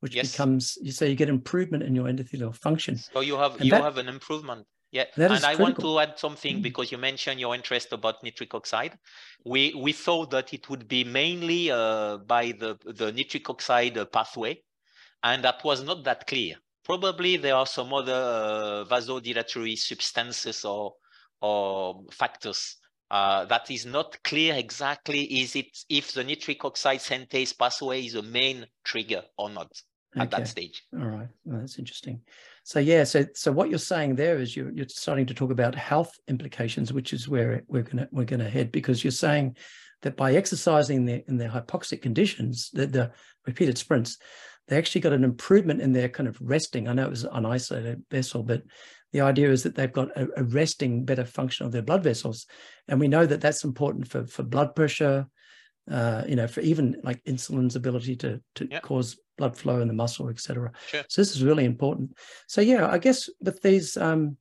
which yes. becomes you say you get improvement in your endothelial function. So you have and you that, have an improvement yeah, that and I want to add something because you mentioned your interest about nitric oxide. We we thought that it would be mainly uh, by the the nitric oxide pathway, and that was not that clear. Probably there are some other uh, vasodilatory substances or or factors uh, that is not clear exactly. Is it if the nitric oxide synthase pathway is a main trigger or not at okay. that stage? All right, well, that's interesting. So yeah, so so what you're saying there is you're you're starting to talk about health implications, which is where we're gonna we're gonna head because you're saying that by exercising the, in their hypoxic conditions, the, the repeated sprints, they actually got an improvement in their kind of resting. I know it was an isolated vessel, but the idea is that they've got a, a, resting better function of their blood vessels. And we know that that's important for, for blood pressure, uh, you know, for even like insulin's ability to, to yep. cause blood flow in the muscle, etc. Sure. So this is really important. So yeah, I guess with these um,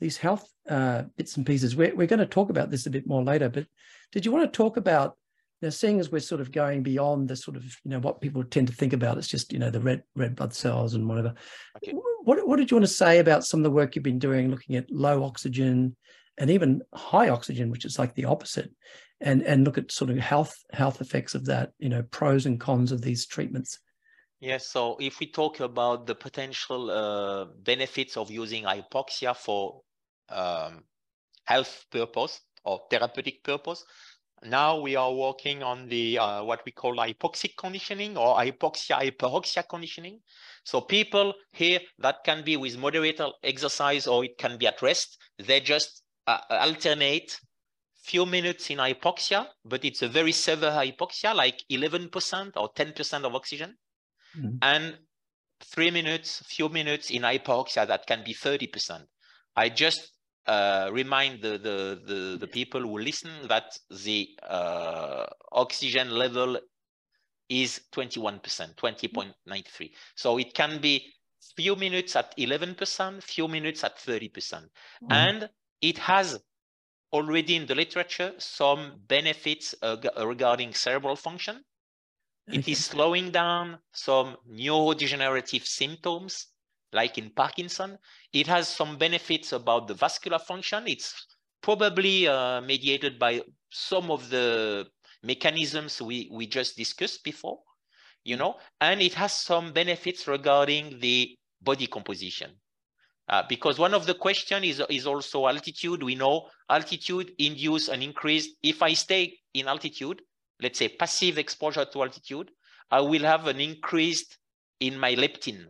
these health uh, bits and pieces, we're we're going to talk about this a bit more later. But did you want to talk about now, seeing as we're sort of going beyond the sort of you know what people tend to think about, it's just you know the red red blood cells and whatever. Okay. What what did you want to say about some of the work you've been doing, looking at low oxygen and even high oxygen, which is like the opposite, and and look at sort of health health effects of that, you know, pros and cons of these treatments. Yes, so if we talk about the potential uh, benefits of using hypoxia for um, health purpose or therapeutic purpose, now we are working on the uh, what we call hypoxic conditioning or hypoxia hyperoxia conditioning. So people here that can be with moderate exercise or it can be at rest. They just uh, alternate few minutes in hypoxia, but it's a very severe hypoxia, like 11% or 10% of oxygen mm-hmm. and three minutes, few minutes in hypoxia that can be 30%. I just uh, remind the, the, the, the, people who listen that the uh, oxygen level is 21%, 20.93. So it can be few minutes at 11%, few minutes at 30%. Mm. And it has already in the literature some benefits uh, regarding cerebral function it is slowing down some neurodegenerative symptoms, like in Parkinson. It has some benefits about the vascular function. It's probably uh, mediated by some of the mechanisms we, we just discussed before, you know, and it has some benefits regarding the body composition. Uh, because one of the question is, is also altitude. We know altitude induce an increase. If I stay in altitude, let's say passive exposure to altitude, I will have an increase in my leptin.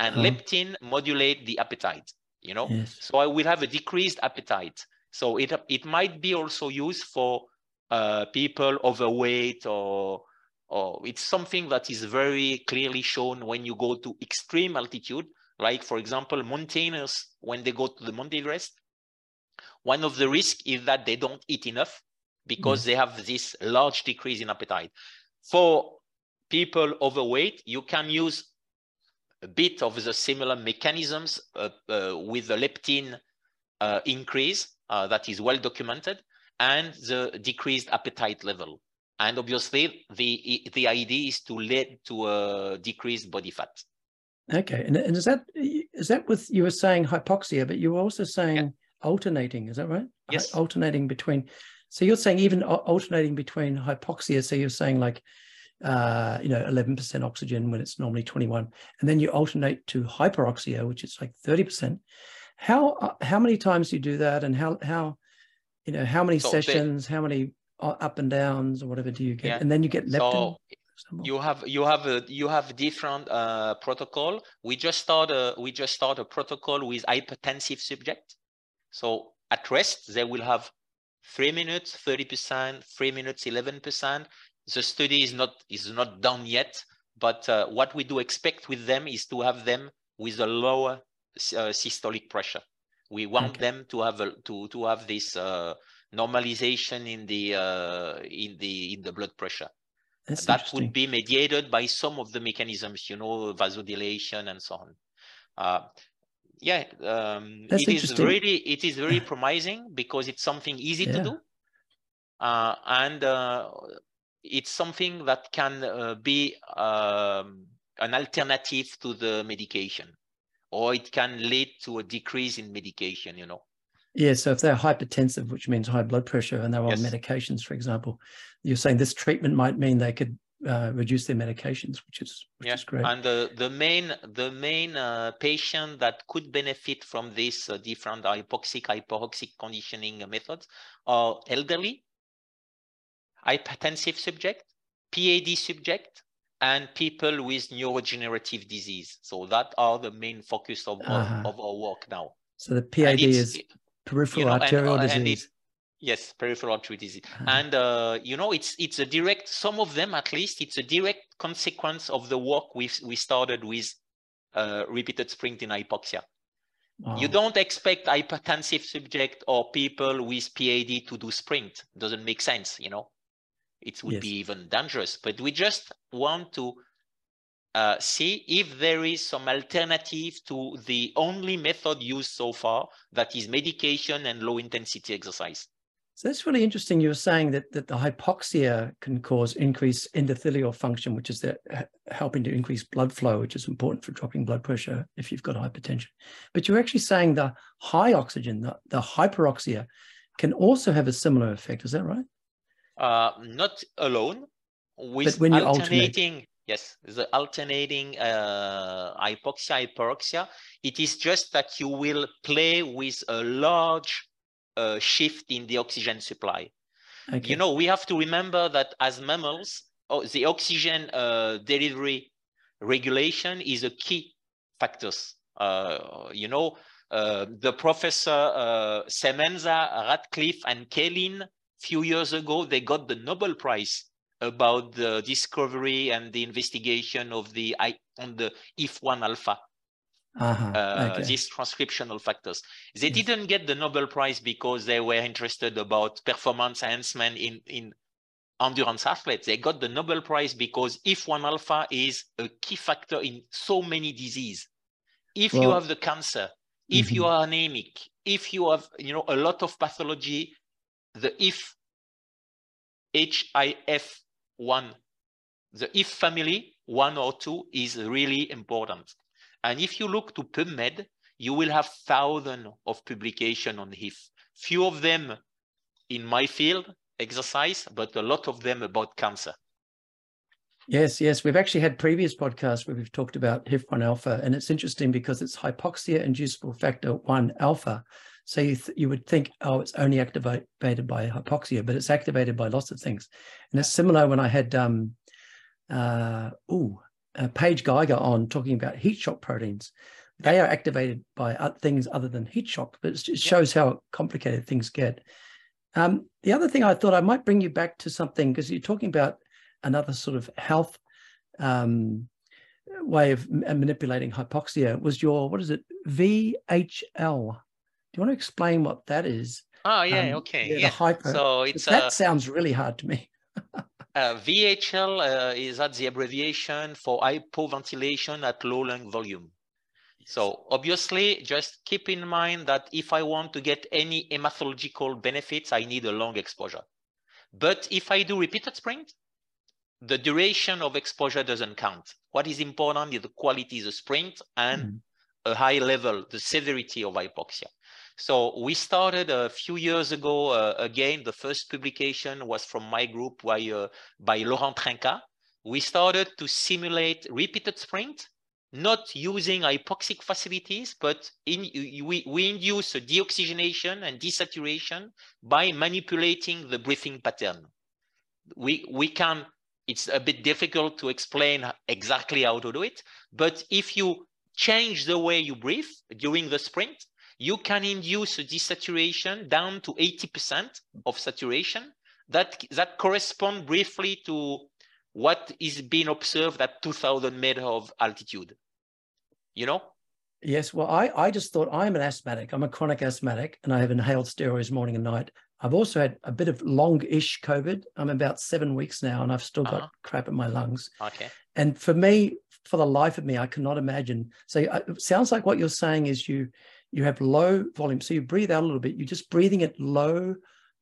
And leptin modulate the appetite. You know, yes. so I will have a decreased appetite. So it it might be also used for uh, people overweight or or it's something that is very clearly shown when you go to extreme altitude. Like for example, mountaineers when they go to the Mount Everest, one of the risks is that they don't eat enough because mm. they have this large decrease in appetite. For people overweight, you can use a bit of the similar mechanisms uh, uh, with the leptin uh, increase uh, that is well documented and the decreased appetite level. And obviously, the the idea is to lead to a decreased body fat. Okay, and, and is that is that with you were saying hypoxia, but you were also saying yeah. alternating? Is that right? Yes, alternating between. So you're saying even alternating between hypoxia. So you're saying like uh, you know, 11% oxygen when it's normally 21. And then you alternate to hyperoxia, which is like 30%. How, uh, how many times do you do that? And how, how, you know, how many so sessions, how many uh, up and downs or whatever do you get? Yeah. And then you get leptin. So you have you have a you have different uh, protocol. We just start a we just start a protocol with hypertensive subject. So at rest they will have three minutes, thirty percent, three minutes, eleven percent the study is not is not done yet, but uh, what we do expect with them is to have them with a lower uh, systolic pressure. We want okay. them to have a, to to have this uh, normalization in the uh, in the in the blood pressure. That's that would be mediated by some of the mechanisms, you know, vasodilation and so on. Uh, yeah, um, it is really it is very promising because it's something easy yeah. to do, uh, and it's something that can uh, be um, an alternative to the medication or it can lead to a decrease in medication you know yeah so if they're hypertensive which means high blood pressure and they're yes. on medications for example you're saying this treatment might mean they could uh, reduce their medications which is which yeah. is great and the the main the main uh, patient that could benefit from this uh, different hypoxic hyperoxic conditioning methods are elderly hypertensive subject, PAD subject, and people with neurodegenerative disease. So that are the main focus of, uh-huh. of, of, our work now. So the PAD is peripheral you know, arterial and, uh, disease. It, yes, peripheral arterial disease. Uh-huh. And uh, you know, it's it's a direct. Some of them, at least, it's a direct consequence of the work we we started with uh, repeated sprint in hypoxia. You don't expect hypertensive subject or people with PAD to do sprint. Doesn't make sense, you know it would yes. be even dangerous. But we just want to uh, see if there is some alternative to the only method used so far, that is medication and low intensity exercise. So that's really interesting. You were saying that, that the hypoxia can cause increased endothelial function, which is the, helping to increase blood flow, which is important for dropping blood pressure if you've got hypertension. But you're actually saying the high oxygen, the, the hyperoxia, can also have a similar effect. Is that right? Uh, not alone with alternating alternate. yes the alternating uh, hypoxia hyperoxia it is just that you will play with a large uh, shift in the oxygen supply okay. you know we have to remember that as mammals oh, the oxygen uh, delivery regulation is a key factor. uh, you know uh, the professor uh, Semenza, Radcliffe, and Kaelin few years ago, they got the Nobel Prize about the discovery and the investigation of the on the IF1 alpha. Uh-huh. Uh, okay. these transcriptional factors. They didn't get the Nobel Prize because they were interested about performance enhancement in, in endurance athletes. They got the Nobel Prize because IF1 alpha is a key factor in so many diseases. If well, you have the cancer, if mm-hmm. you are anemic, if you have you know a lot of pathology the if HIF1, the if family, one or two is really important. And if you look to PubMed, you will have thousands of publication on HIF. Few of them in my field, exercise, but a lot of them about cancer. Yes, yes. We've actually had previous podcasts where we've talked about HIF1 alpha, and it's interesting because it's hypoxia inducible factor 1 alpha. So you, th- you would think, oh, it's only activated by hypoxia, but it's activated by lots of things. And it's similar when I had, um, uh, ooh, uh, Paige Geiger on talking about heat shock proteins. They are activated by things other than heat shock, but it shows how complicated things get. Um, the other thing I thought I might bring you back to something because you're talking about another sort of health um, way of manipulating hypoxia was your what is it VHL? Do you want to explain what that is? Oh yeah, um, okay, yeah. yeah. Hyper, so it's that uh, sounds really hard to me. uh, VHL uh, is that the abbreviation for hypoventilation at low lung volume. So obviously, just keep in mind that if I want to get any hematological benefits, I need a long exposure. But if I do repeated sprint, the duration of exposure doesn't count. What is important is the quality of the sprint and mm. a high level, the severity of hypoxia. So we started a few years ago, uh, again, the first publication was from my group by, uh, by Laurent Trinca. We started to simulate repeated sprint, not using hypoxic facilities, but in, we, we induce a deoxygenation and desaturation by manipulating the breathing pattern. We, we can it's a bit difficult to explain exactly how to do it. But if you change the way you breathe during the sprint, you can induce a desaturation down to 80% of saturation. That, that correspond briefly to what is being observed at 2000 meters of altitude. You know? Yes. Well, I, I just thought I'm an asthmatic. I'm a chronic asthmatic and I have inhaled steroids morning and night. I've also had a bit of long-ish COVID. I'm about seven weeks now, and I've still got uh-huh. crap in my lungs. Okay. And for me, for the life of me, I cannot imagine. So uh, it sounds like what you're saying is you you have low volume. So you breathe out a little bit. You're just breathing at low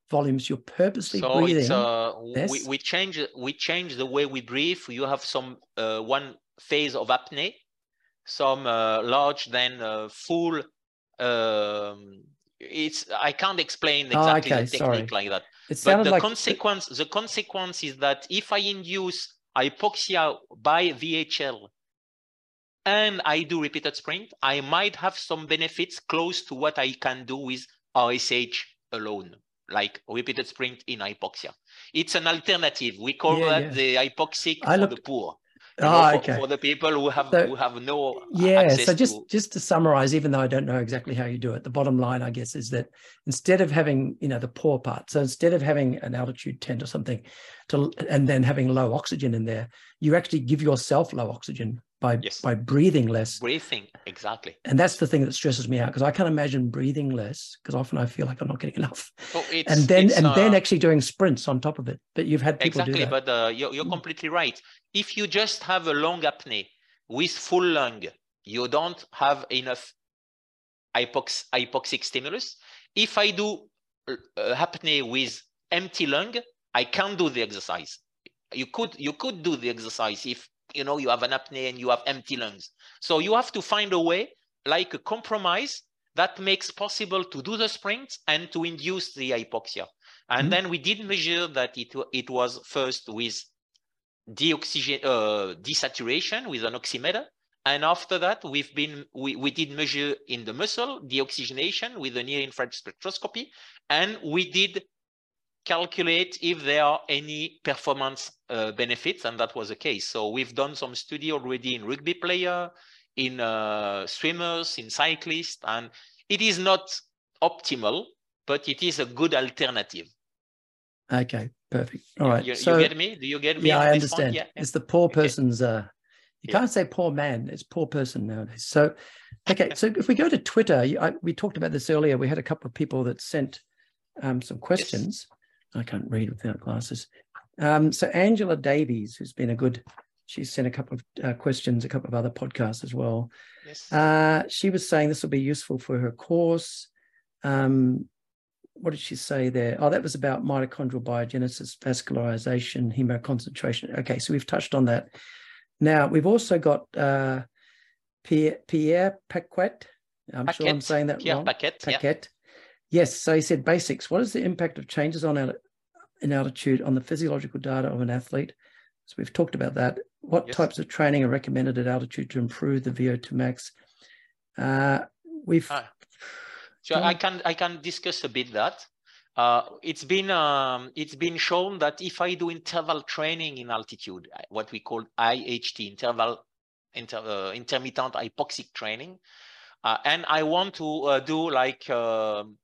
volumes. You're purposely so breathing. So uh, we, we change we change the way we breathe. You have some uh, one phase of apnea, some uh, large then uh, full. Um, it's I can't explain oh, exactly oh, okay. the technique Sorry. like that. It but the like... consequence the consequence is that if I induce hypoxia by VHL and I do repeated sprint, I might have some benefits close to what I can do with RSH alone, like repeated sprint in hypoxia. It's an alternative. We call yeah, that yeah. the hypoxic I for look, the poor oh, okay. for, the people who have so, who have no yeah so just to... just to summarize even though i don't know exactly how you do it the bottom line i guess is that instead of having you know the poor part so instead of having an altitude tent or something to and then having low oxygen in there you actually give yourself low oxygen by yes. by breathing less breathing exactly and that's the thing that stresses me out because i can't imagine breathing less because often i feel like i'm not getting enough so and then and uh, then actually doing sprints on top of it but you've had people exactly do that. but uh, you're, you're mm. completely right if you just have a long apnea with full lung you don't have enough hypox, hypoxic stimulus if i do uh, apnea with empty lung i can't do the exercise you could you could do the exercise if you know, you have an apnea and you have empty lungs. So you have to find a way, like a compromise, that makes possible to do the sprints and to induce the hypoxia. And mm-hmm. then we did measure that it, it was first with deoxygen, uh, desaturation with an oximeter. And after that, we've been we, we did measure in the muscle deoxygenation with a near infrared spectroscopy, and we did calculate if there are any performance uh, benefits, and that was the case. So we've done some study already in rugby player, in uh, swimmers, in cyclists, and it is not optimal, but it is a good alternative. Okay, perfect. All right. You, so, you get me? Do you get me? Yeah, I understand. Yeah. It's the poor person's. Uh, you yeah. can't say poor man. It's poor person nowadays. So, okay. so if we go to Twitter, I, we talked about this earlier. We had a couple of people that sent um, some questions. Yes. I can't read without glasses. Um, so Angela Davies, who's been a good, she's sent a couple of uh, questions, a couple of other podcasts as well. Yes. Uh, she was saying this will be useful for her course. Um, what did she say there? Oh, that was about mitochondrial biogenesis, vascularization, hemoconcentration. Okay, so we've touched on that. Now we've also got uh, Pierre, Pierre Paquet. I'm Paquet. sure I'm saying that Pierre wrong. Paquet. Paquet. Yes. So he said basics. What is the impact of changes on in altitude on the physiological data of an athlete? So we've talked about that. What yes. types of training are recommended at altitude to improve the VO2 max? Uh, we've. Ah. So I can I can discuss a bit that. Uh, it's been um, it's been shown that if I do interval training in altitude, uh, what we call IHT, interval inter, uh, intermittent hypoxic training, uh, and I want to uh, do like um,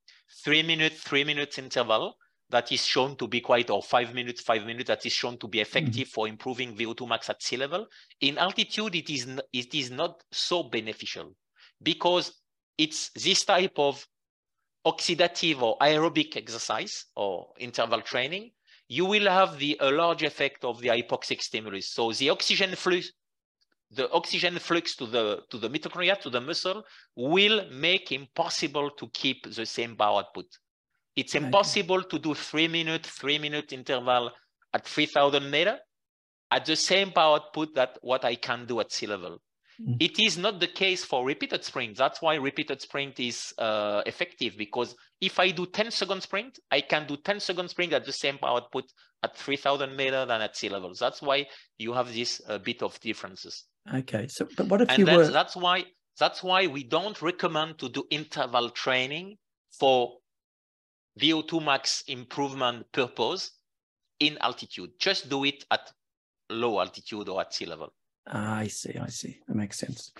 three minutes, three minutes interval that is shown to be quite, or five minutes, five minutes that is shown to be effective mm -hmm. for improving VO2 max at sea level. In altitude, it is it is not so beneficial because it's this type of oxidative or aerobic exercise or interval training, you will have the a large effect of the hypoxic stimulus. So the oxygen flux, the oxygen flux to the to the mitochondria, to the muscle, will make impossible to keep the same power output. It's impossible okay. to do three minute, three minute interval at 3000 meter at the same power output that what I can do at sea level. Mm. It is not the case for repeated sprint. That's why repeated sprint is uh, effective because if I do 10 second sprint, I can do 10 second sprint at the same power output at 3000 meter than at sea level. That's why you have this uh, bit of differences. Okay. So, but what if and you that's, were... that's why that's why we don't recommend to do interval training for VO2 max improvement purpose in altitude. Just do it at low altitude or at sea level. Ah, I see. I see. That makes sense.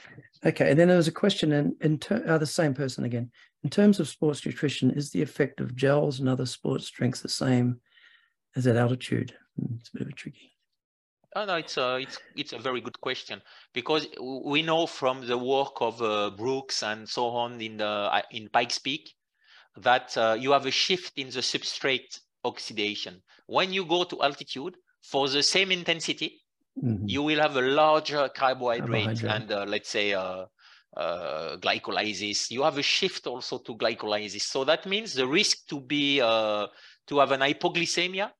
Okay. And then there was a question in, in ter- uh, the same person again. In terms of sports nutrition, is the effect of gels and other sports drinks the same as at altitude? Hmm, it's a bit of a tricky. Oh, no, it's a, it's, it's a very good question because we know from the work of uh, Brooks and so on in, the, uh, in Pikes Peak that uh, you have a shift in the substrate oxidation. When you go to altitude, for the same intensity, mm-hmm. you will have a larger carbohydrate, carbohydrate. and uh, let's say uh, uh, glycolysis. You have a shift also to glycolysis. So that means the risk to be uh, to have an hypoglycemia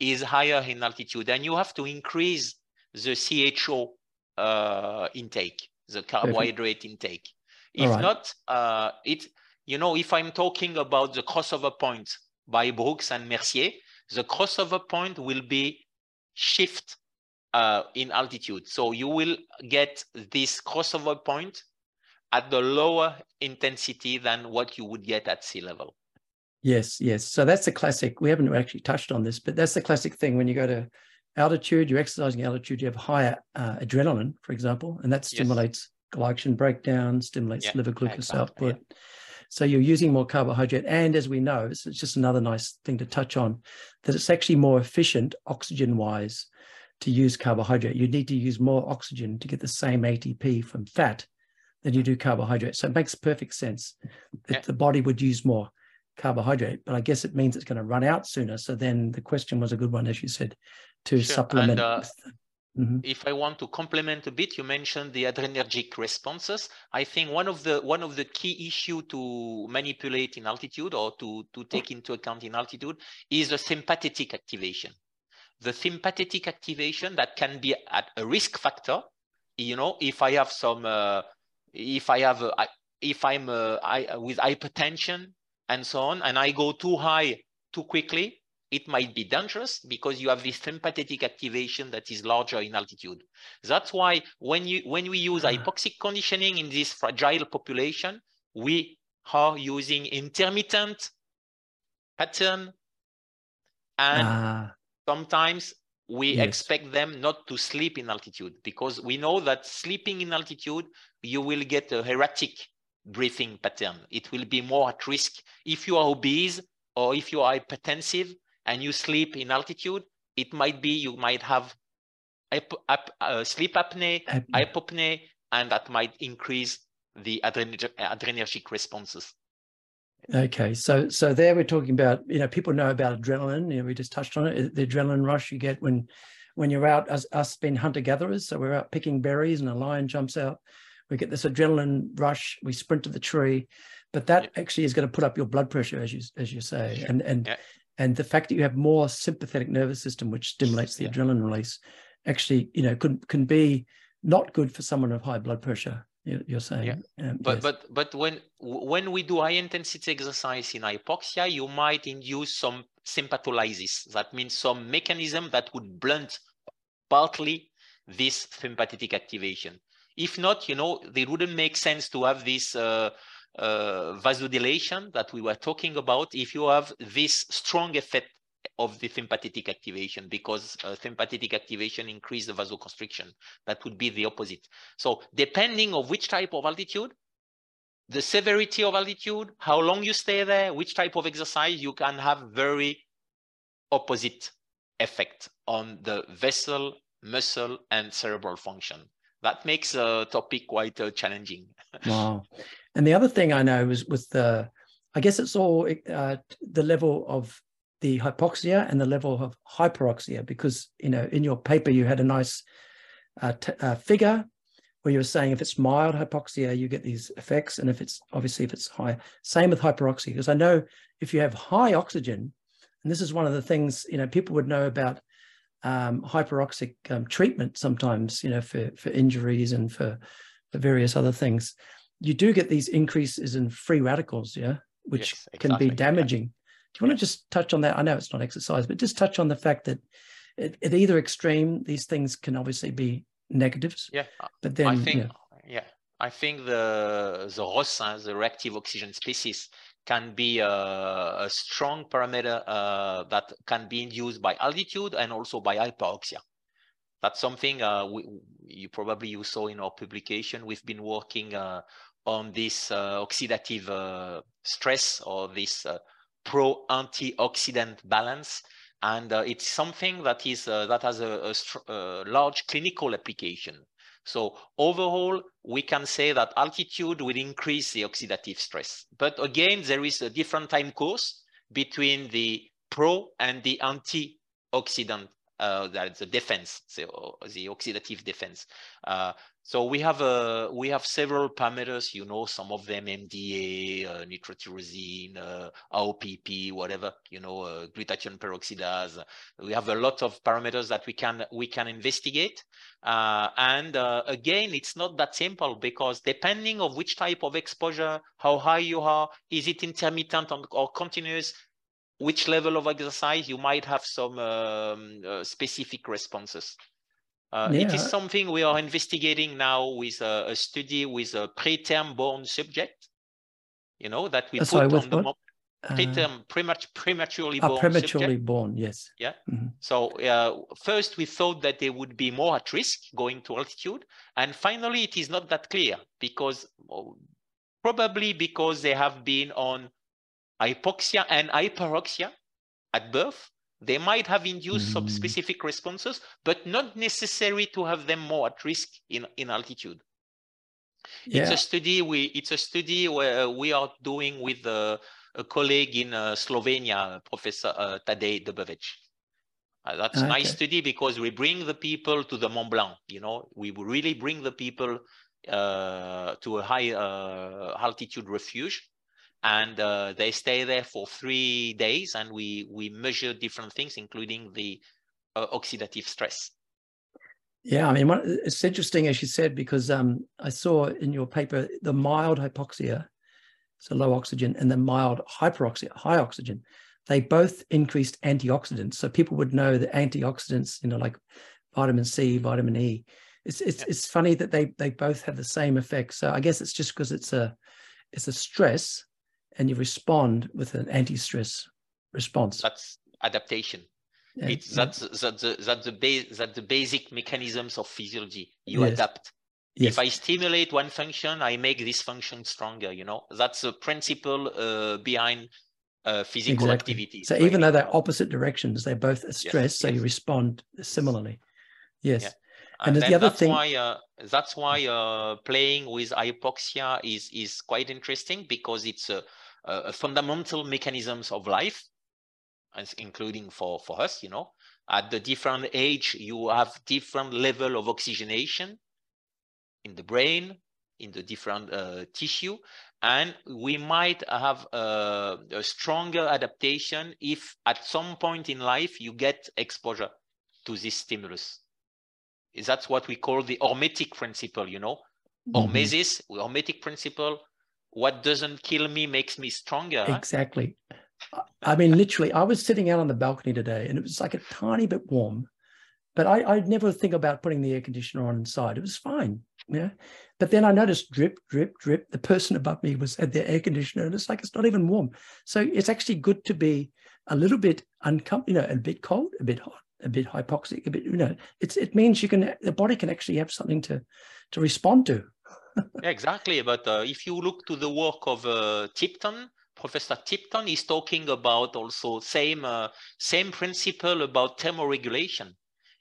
is higher in altitude, and you have to increase the CHO uh, intake, the carbohydrate intake. If right. not, uh, it you know if I'm talking about the crossover point by Brooks and Mercier, the crossover point will be shift uh, in altitude. So you will get this crossover point at the lower intensity than what you would get at sea level. Yes, yes. So that's the classic. We haven't actually touched on this, but that's the classic thing when you go to altitude, you're exercising altitude, you have higher uh, adrenaline, for example, and that stimulates yes. glycogen breakdown, stimulates yeah, liver glucose output. Yeah. So you're using more carbohydrate. And as we know, it's just another nice thing to touch on, that it's actually more efficient oxygen wise to use carbohydrate. You need to use more oxygen to get the same ATP from fat than you do carbohydrate. So it makes perfect sense that yeah. the body would use more carbohydrate, but I guess it means it's going to run out sooner. So then the question was a good one, as you said, to sure. supplement. And, uh, mm-hmm. If I want to complement a bit, you mentioned the adrenergic responses. I think one of the one of the key issue to manipulate in altitude or to to take into account in altitude is the sympathetic activation the sympathetic activation that can be at a risk factor. You know, if I have some, uh, if I have, uh, if I'm uh, I, with hypertension and so on, and I go too high too quickly, it might be dangerous because you have this sympathetic activation that is larger in altitude. That's why when you when we use ah. hypoxic conditioning in this fragile population, we are using intermittent pattern and uh, sometimes we yes. expect them not to sleep in altitude because we know that sleeping in altitude, you will get a erratic breathing pattern. It will be more at risk if you are obese or if you are hypertensive and you sleep in altitude. It might be you might have uh, sleep apnea, hypopnea, and that might increase the adrenergic responses. Okay, so so there we're talking about you know people know about adrenaline. You know, we just touched on it. The adrenaline rush you get when when you're out as us being hunter gatherers. So we're out picking berries and a lion jumps out. We get this adrenaline rush. We sprint to the tree, but that yeah. actually is going to put up your blood pressure, as you as you say, and and yeah. and the fact that you have more sympathetic nervous system, which stimulates the adrenaline release, actually you know could can be not good for someone of high blood pressure you're saying yeah. Um, but yes. but but when when we do high intensity exercise in hypoxia you might induce some sympatholysis that means some mechanism that would blunt partly this sympathetic activation if not you know it wouldn't make sense to have this uh, uh, vasodilation that we were talking about if you have this strong effect of the sympathetic activation because uh, sympathetic activation increase the vasoconstriction. That would be the opposite. So depending of which type of altitude, the severity of altitude, how long you stay there, which type of exercise, you can have very opposite effect on the vessel, muscle, and cerebral function. That makes a topic quite uh, challenging. wow. And the other thing I know is with the, I guess it's all uh, the level of the hypoxia and the level of hyperoxia, because, you know, in your paper, you had a nice uh, uh, figure where you were saying if it's mild hypoxia, you get these effects. And if it's obviously if it's high, same with hyperoxia, because I know if you have high oxygen, and this is one of the things, you know, people would know about um, hyperoxic um, treatment sometimes, you know, for, for injuries and for, for various other things you do get these increases in free radicals, yeah, which yes, exactly. can be damaging. Yeah. Do you want to just touch on that? I know it's not exercise, but just touch on the fact that at, at either extreme, these things can obviously be negatives. Yeah, but then I think yeah, yeah I think the the ROS, the reactive oxygen species, can be a, a strong parameter uh, that can be induced by altitude and also by hypoxia. that's something uh, we, you probably you saw in our publication. We've been working uh, on this uh, oxidative uh, stress or this uh, pro-antioxidant balance, and it's something that is that has a, a, a, large clinical application. So overall, we can say that altitude will increase the oxidative stress. But again, there is a different time course between the pro and the antioxidant uh, that's the defense, so the oxidative defense. Uh, so we have uh, we have several parameters, you know, some of them MDA, uh, nitrotyrosine, uh, AOPP, whatever, you know, uh, glutathione peroxidase. We have a lot of parameters that we can we can investigate. Uh, and uh, again, it's not that simple because depending of which type of exposure, how high you are, is it intermittent or continuous, which level of exercise you might have some um, uh, specific responses. Uh, yeah. It is something we are investigating now with a, a study with a preterm born subject. You know that we uh, put on the mo- preterm, premat- prematurely ah, born. prematurely subject. born, yes. Yeah. Mm-hmm. So uh, first we thought that they would be more at risk going to altitude, and finally it is not that clear because oh, probably because they have been on hypoxia and hyperoxia at birth, they might have induced mm. some specific responses, but not necessary to have them more at risk in, in altitude. Yeah. It's a study we it's a study where we are doing with a, a colleague in uh, Slovenia, Professor uh, Tadej Debevec. Uh, that's okay. a nice study because we bring the people to the Mont Blanc. You know, we really bring the people uh, to a high uh, altitude refuge and uh, they stay there for three days and we we measure different things including the uh, oxidative stress. Yeah i mean what, it's interesting as you said because um, i saw in your paper the mild hypoxia so low oxygen and the mild hyperoxia high oxygen. They both increased antioxidants so people would know that antioxidants you know like vitamin c vitamin e it's it's, yeah. it's funny that they they both have the same effect. So i guess it's just because it's a it's a stress and you respond with an anti-stress response. That's adaptation. Yeah, it's that's that's the that's the base that the basic mechanisms of physiology. You yes. adapt. Yes. If I stimulate one function, I make this function stronger. You know that's the principle uh, behind uh, physical exactly. activity. So even though they're opposite directions, they're both a stress, yes. so you respond similarly. Yes. Yeah. And, and the other that's thing, why uh, that's why uh, playing with hypoxia is is quite interesting because it's a uh, fundamental mechanisms of life, including for, for us, you know, at the different age, you have different level of oxygenation in the brain, in the different uh, tissue, and we might have a, a, stronger adaptation if at some point in life you get exposure to this stimulus. That's what we call the hormetic principle, you know, mm-hmm. hormesis, hormetic principle, what doesn't kill me makes me stronger. Exactly. I mean, literally, I was sitting out on the balcony today and it was like a tiny bit warm, but I, I never think about putting the air conditioner on inside. It was fine. Yeah. But then I noticed drip, drip, drip. The person above me was at their air conditioner, and it's like it's not even warm. So it's actually good to be a little bit uncomfortable, you know, a bit cold, a bit hot, a bit hypoxic, a bit, you know, it's it means you can the body can actually have something to to respond to. Exactly. But uh, if you look to the work of uh, Tipton, Professor Tipton is talking about also same uh, same principle about thermoregulation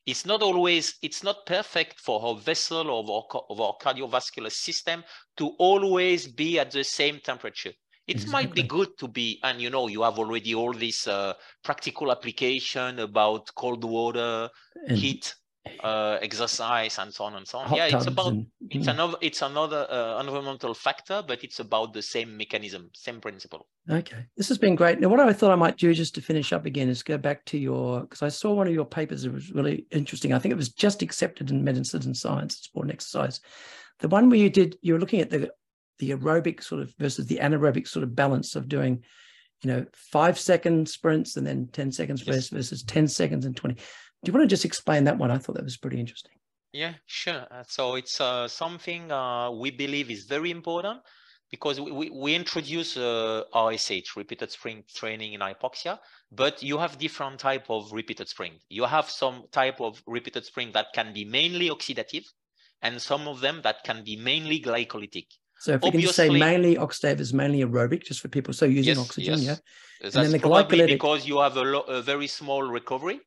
it's not always it's not perfect for our vessel or our, of our cardiovascular system to always be at the same temperature it exactly. might be good to be and you know you have already all this uh, practical application about cold water and heat uh, exercise and so on and so on. Hot yeah, it's about and, it's another it's another uh, environmental factor, but it's about the same mechanism, same principle. Okay, this has been great. Now, what I thought I might do just to finish up again is go back to your because I saw one of your papers. It was really interesting. I think it was just accepted in Medicine and Science, Sport and Exercise. The one where you did you were looking at the the aerobic sort of versus the anaerobic sort of balance of doing you know five second sprints and then 10 seconds yes. versus 10 seconds and 20 do you want to just explain that one? I thought that was pretty interesting. Yeah, sure. Uh, so it's uh, something uh, we believe is very important because we, we, introduce uh, RSH, repeated sprint training in hypoxia, but you have different type of repeated sprint. You have some type of repeated sprint that can be mainly oxidative and some of them that can be mainly glycolytic. So if we Obviously, can say mainly oxidative is mainly aerobic, just for people so using yes, oxygen, yes. yeah. That's and then the glycolytic because you have a, a very small recovery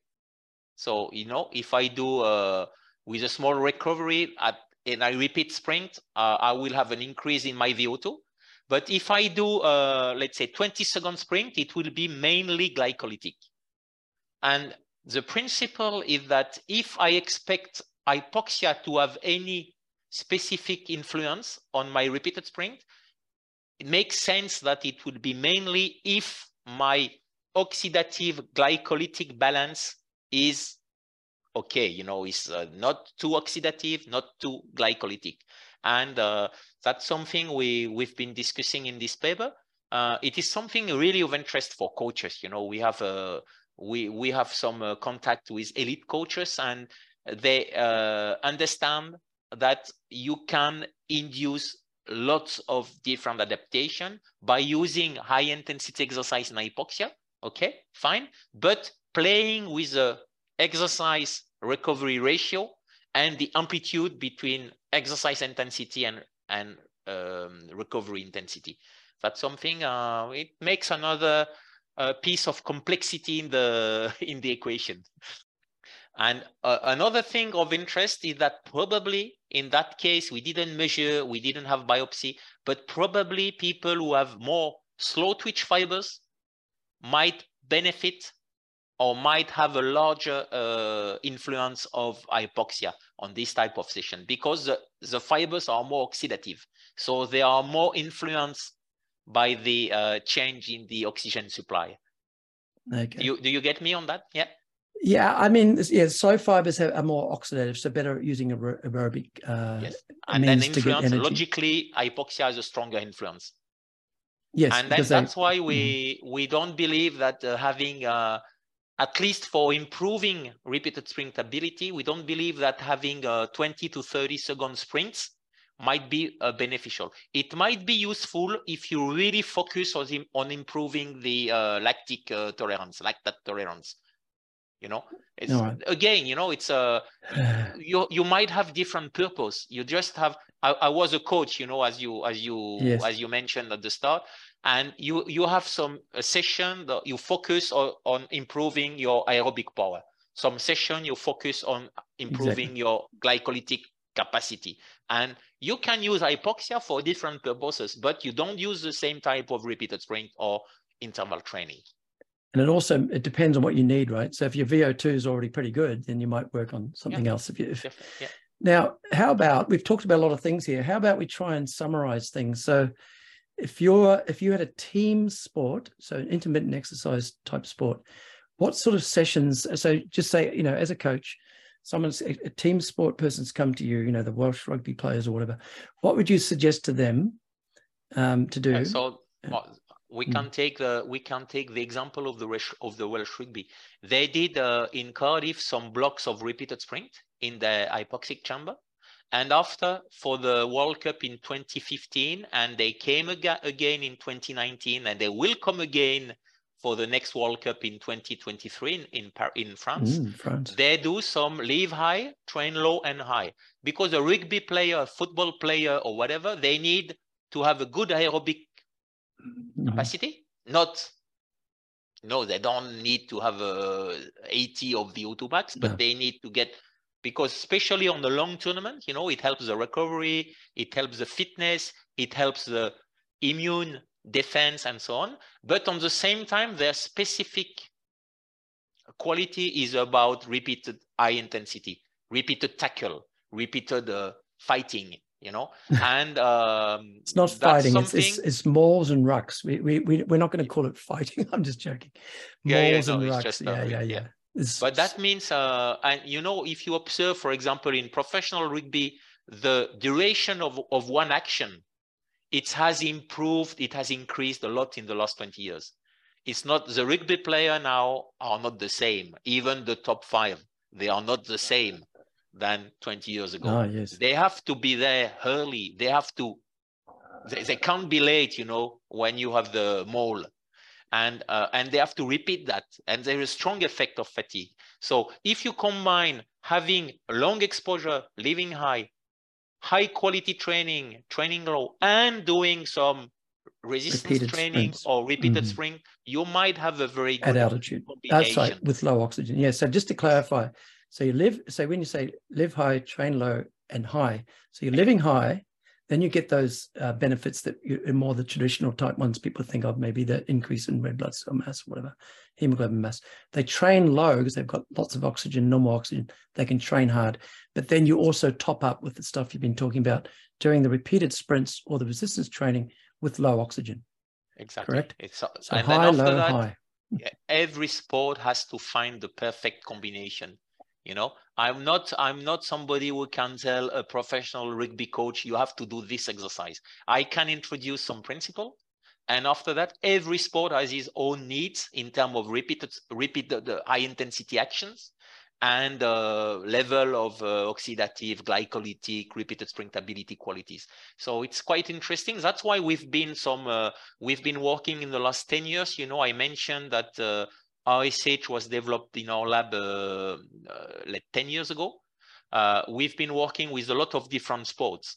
so, you know, if I do uh, with a small recovery at, and I repeat sprint, uh, I will have an increase in my VO2. But if I do, uh, let's say 20 second sprint, it will be mainly glycolytic. And the principle is that if I expect hypoxia to have any specific influence on my repeated sprint, it makes sense that it would be mainly if my oxidative glycolytic balance is okay, you know, it's uh, not too oxidative, not too glycolytic. And uh, that's something we, we've been discussing in this paper. Uh, it is something really of interest for coaches. You know, we have a, uh, we, we have some uh, contact with elite coaches and they uh, understand that you can induce lots of different adaptation by using high intensity exercise in hypoxia. Okay, fine. But playing with the exercise recovery ratio and the amplitude between exercise intensity and, and um, recovery intensity. That's something, uh, it makes another uh, piece of complexity in the, in the equation. And uh, another thing of interest is that probably in that case, we didn't measure, we didn't have biopsy, but probably people who have more slow twitch fibers might benefit or might have a larger uh, influence of hypoxia on this type of session because the, the fibers are more oxidative. So they are more influenced by the uh, change in the oxygen supply. Okay. Do you, do you get me on that? Yeah. Yeah, I mean, yeah, slow fibers are more oxidative, so better using aerobic. Uh, yes, and then influence logically, hypoxia is a stronger influence. Yes, and then that's they, why we mm. we don't believe that uh, having uh, at least for improving repeated sprint ability, we don't believe that having uh, 20 to 30 second sprints might be uh, beneficial. It might be useful if you really focus on, on improving the uh, lactic uh, tolerance, lactate tolerance. You know, it's, no, again, you know, it's a uh, you you might have different purpose. You just have. I, I was a coach, you know, as you as you yes. as you mentioned at the start and you you have some session that you focus on, on improving your aerobic power some session you focus on improving exactly. your glycolytic capacity and you can use hypoxia for different purposes but you don't use the same type of repeated sprint or interval training and it also it depends on what you need right so if your vo2 is already pretty good then you might work on something yeah. else if you if, yeah. now how about we've talked about a lot of things here how about we try and summarize things so if you're if you had a team sport, so an intermittent exercise type sport, what sort of sessions? So just say, you know, as a coach, someone's a, a team sport person's come to you, you know, the Welsh rugby players or whatever. What would you suggest to them um, to do? Okay, so we hmm. can take the we can take the example of the of the Welsh rugby. They did uh, in Cardiff some blocks of repeated sprint in the hypoxic chamber, And after for the World Cup in 2015, and they came aga again in 2019, and they will come again for the next World Cup in 2023 in in, in France. Mm, France. They do some live high, train low and high because a rugby player, a football player, or whatever, they need to have a good aerobic mm-hmm. capacity. Not no, they don't need to have a 80 of the O2 max, but they need to get because especially on the long tournament, you know, it helps the recovery, it helps the fitness, it helps the immune defense and so on. But on the same time, their specific quality is about repeated high intensity, repeated tackle, repeated uh, fighting, you know? And um, it's not fighting it's, it's, it's mauls and rucks. We, we, we we're not going to call it fighting i'm just joking. Mauls yeah, yeah, no, and rucks just, yeah, yeah, yeah. yeah but that means uh, and you know if you observe for example in professional rugby the duration of, of one action it has improved it has increased a lot in the last 20 years it's not the rugby player now are not the same even the top five they are not the same than 20 years ago. Ah, yes. They have to be there early. They have to, they, they can't be late, you know, when you have the maul. And, uh, and they have to repeat that. And there is a strong effect of fatigue. So if you combine having long exposure, living high, high quality training, training low, and doing some resistance repeated training or repeated mm-hmm. sprint, you might have a very good at altitude. That's right, with low oxygen. Yeah. So just to clarify, so you live, so when you say live high, train low and high, so you're living high, then you get those uh, benefits that you, more the traditional type ones people think of, maybe the increase in red blood cell mass, or whatever, hemoglobin mass. They train low because they've got lots of oxygen, normal oxygen. They can train hard, but then you also top up with the stuff you've been talking about during the repeated sprints or the resistance training with low oxygen. Exactly. Correct. It's so high, low, that, high. every sport has to find the perfect combination you know i'm not i'm not somebody who can tell a professional rugby coach you have to do this exercise i can introduce some principle and after that every sport has its own needs in terms of repeated repeat the, the high intensity actions and uh, level of uh, oxidative, glycolytic, repeated sprintability qualities. So it's quite interesting. That's why we've been some uh, we've been working in the last 10 years. You know, I mentioned that uh, RSH was developed in our lab uh, uh, like 10 years ago. Uh, we've been working with a lot of different sports.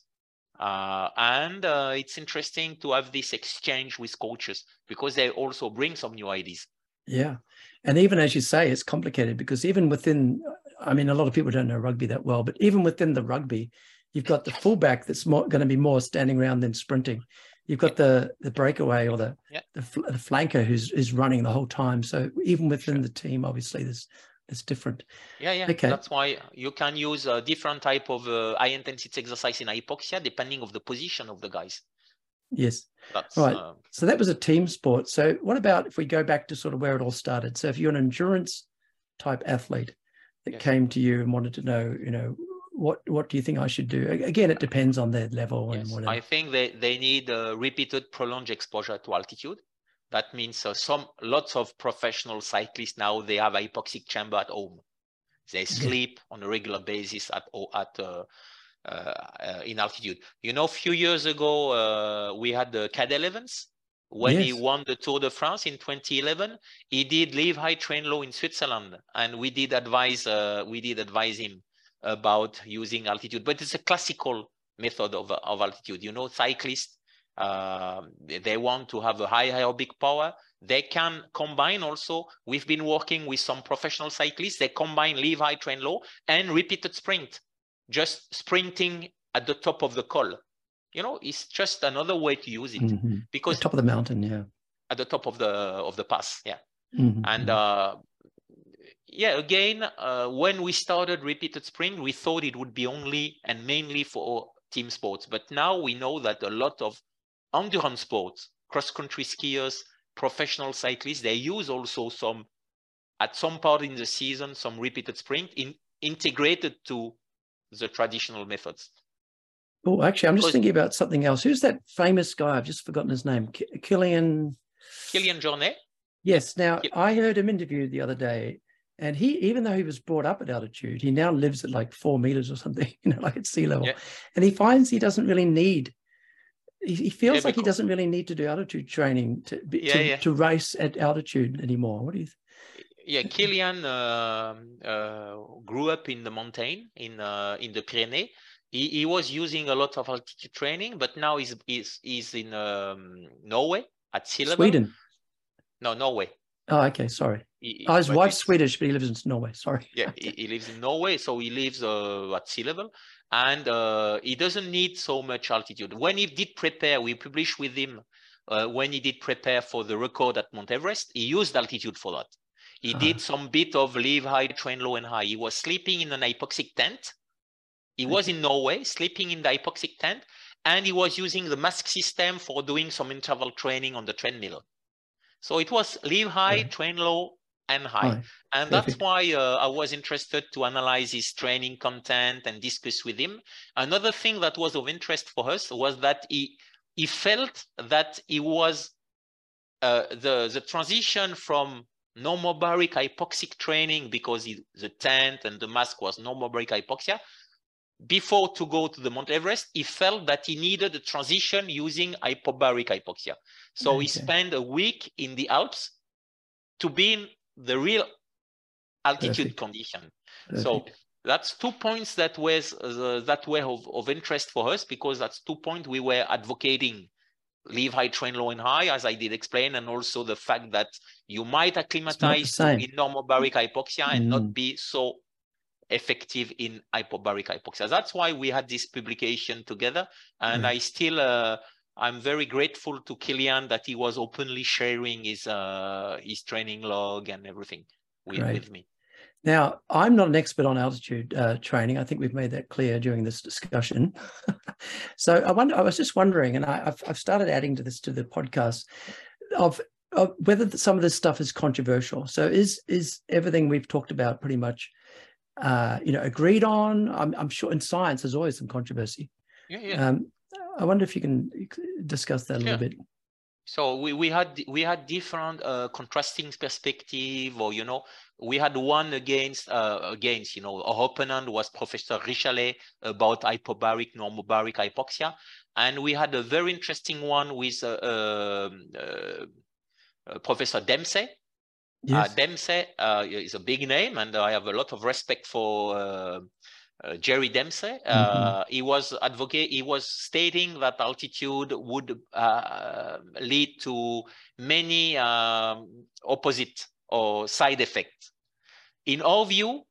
And it's interesting to have this exchange with coaches because they also bring some new ideas. Yeah. And even as you say, it's complicated because even within, I mean, a lot of people don't know rugby that well, but even within the rugby, you've got the fullback that's going to be more standing around than sprinting. You've got the the breakaway or the yeah. the, the, flanker who's is running the whole time. So even within sure. the team, obviously, there's it's different. Yeah, yeah. Okay. That's why you can use a different type of uh, high intensity exercise in hypoxia depending of the position of the guys. Yes. That's, right. Uh, so that was a team sport. So what about if we go back to sort of where it all started? So if you're an endurance type athlete that yes. came to you and wanted to know, you know, what what do you think I should do? Again, it depends on their level yes, and whatever. I think they, they need a repeated prolonged exposure to altitude. That means uh, some lots of professional cyclists now they have hypoxic chamber at home. They sleep on a regular basis at at uh, uh, uh, in altitude. You know, a few years ago uh, we had the Cadel Evans when yes. he won the Tour de France in 2011. He did live high, train low in Switzerland, and we did advise uh, we did advise him about using altitude, but it's a classical method of, of altitude. You know, cyclists, uh, they want to have a high aerobic power. They can combine also, we've been working with some professional cyclists, they combine live high, train low, and repeated sprint, just sprinting at the top of the col. You know, it's just another way to use it mm-hmm. because at the top of the mountain, yeah. At the top of the of the pass, yeah. Mm-hmm. And mm-hmm. uh, yeah, again, uh, when we started repeated sprint, we thought it would be only and mainly for team sports. But now we know that a lot of endurance sports, cross-country skiers, professional cyclists, they use also some, at some part in the season, some repeated sprint in, integrated to the traditional methods. Oh, actually, I'm just thinking about something else. Who's that famous guy? I've just forgotten his name. Kilian. Kilian Jornet. Yes. Now, I heard him interviewed the other day And he, even though he was brought up at altitude, he now lives at like four meters or something, you know, like at sea level. Yeah. And he finds he doesn't really need. He, he feels Yeah, like he doesn't really need to do altitude training to Yeah, to, to race at altitude anymore. What do you? think? Yeah, Kilian um, uh, grew up in the mountain in uh, in the Pyrenees. He, he was using a lot of altitude training, but now he's he's, he's in um, Norway at sea level. Sweden. No, Norway. Oh, okay. Sorry. He- Oh, his wife's Swedish, but he lives in Norway. Sorry. yeah he, he lives in norway so he lives uh, at sea level. And uh, he doesn't need so much altitude. When he did prepare we published with him uh, when he did prepare for the record at mount everest he used altitude for that. He Ah. did some bit of live high train low and high. He was sleeping in an hypoxic tent. He was in norway sleeping in the hypoxic tent and he was using the mask system for doing some interval training on the treadmill. So it was live high train low and high Hi. and that's why uh, I was interested to analyze his training content and discuss with him. Another thing that was of interest for us was that he he felt that he was uh, the the transition from normobaric hypoxic training because he, the tent and the mask was normobaric hypoxia. Before to go to the Mount Everest, he felt that he needed a transition using hypobaric hypoxia. So he spent a week in the Alps to be in the real altitude Perfect. condition. So that's two points that was uh, that were of, of interest for us because that's two points we were advocating leave high train low and high as i did explain and also the fact that you might acclimatize in normobaric hypoxia and Mm. not be so effective in hypobaric hypoxia that's why we had this publication together and Yeah. i still uh, i'm very grateful to kilian that he was openly sharing his uh, his training log and everything with, with me Now, I'm not an expert on altitude uh, training. I think we've made that clear during this discussion. so I wonder. I was just wondering, and I, I've, I've started adding to this to the podcast of, of whether th- some of this stuff is controversial. So is is everything we've talked about pretty much, uh, you know, agreed on? I'm, I'm sure in science there's always some controversy. yeah yeah Um, I wonder if you can discuss that a little Sure. bit. So we, we had we had different uh, contrasting perspective, or you know, we had one against uh, against you know our opponent was Professor Richalet about hypobaric normobaric hypoxia, and we had a very interesting one with uh, um, uh, uh, Professor Dempsey. Yes. Uh, Dempsey uh, is a big name, and I have a lot of respect for uh, Jerry Dempsey. Uh, He was advocate. He was stating that altitude would uh, lead to many um, opposite or side effects. In our view,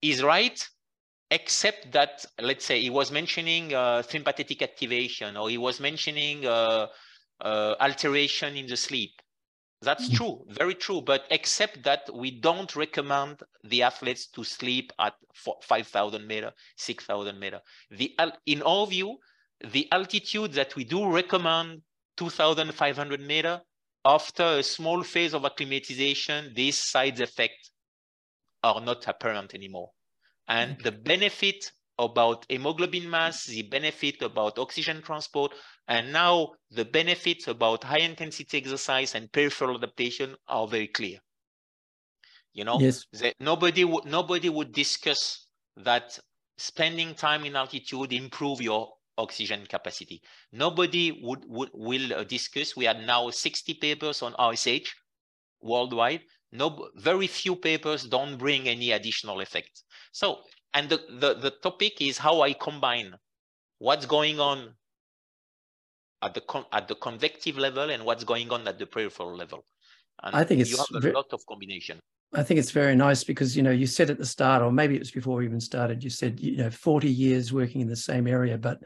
he's right, except that let's say he was mentioning uh, sympathetic activation, or he was mentioning uh, uh, alteration in the sleep. That's Mm. true, very true. But except that we don't recommend the athletes to sleep at 5,000 meter, 6,000 meter. The in our view, the altitude that we do recommend 2,500 meter after a small phase of acclimatization, these side effects are not apparent anymore. And the benefit about hemoglobin mass, the benefit about oxygen transport, and now the benefits about high intensity exercise and peripheral adaptation are very clear. You know, Yes. that nobody would nobody would discuss that spending time in altitude improve your oxygen capacity. Nobody would, would will discuss. We had now 60 papers on RSH worldwide. No, very few papers don't bring any additional effect. So, and the, the, the topic is how I combine what's going on at the con- at the convective level and what's going on at the peripheral level. And I think you it's have a lot of combination. I think it's very nice because you know you said at the start, or maybe it was before we even started. You said you know 40 years working in the same area, but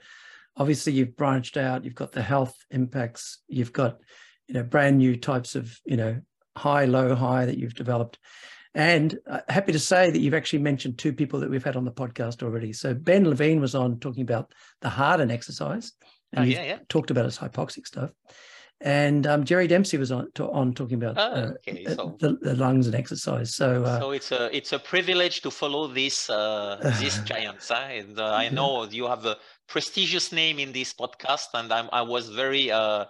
obviously you've branched out. You've got the health impacts. You've got you know brand new types of you know high, low, high that you've developed. And uh, happy to say that you've actually mentioned two people that we've had on the podcast already. So Ben Levine was on talking about the Harden exercise, and Oh, yeah, yeah. talked about his hypoxic stuff. And um, Jerry Dempsey was on to, on talking about Ah, uh, okay, uh, so- the, the lungs and exercise. So, uh, so it's a it's a privilege to follow this uh, these giants. Huh? And uh, I know you have a prestigious name in this podcast, and I'm, I was very uh,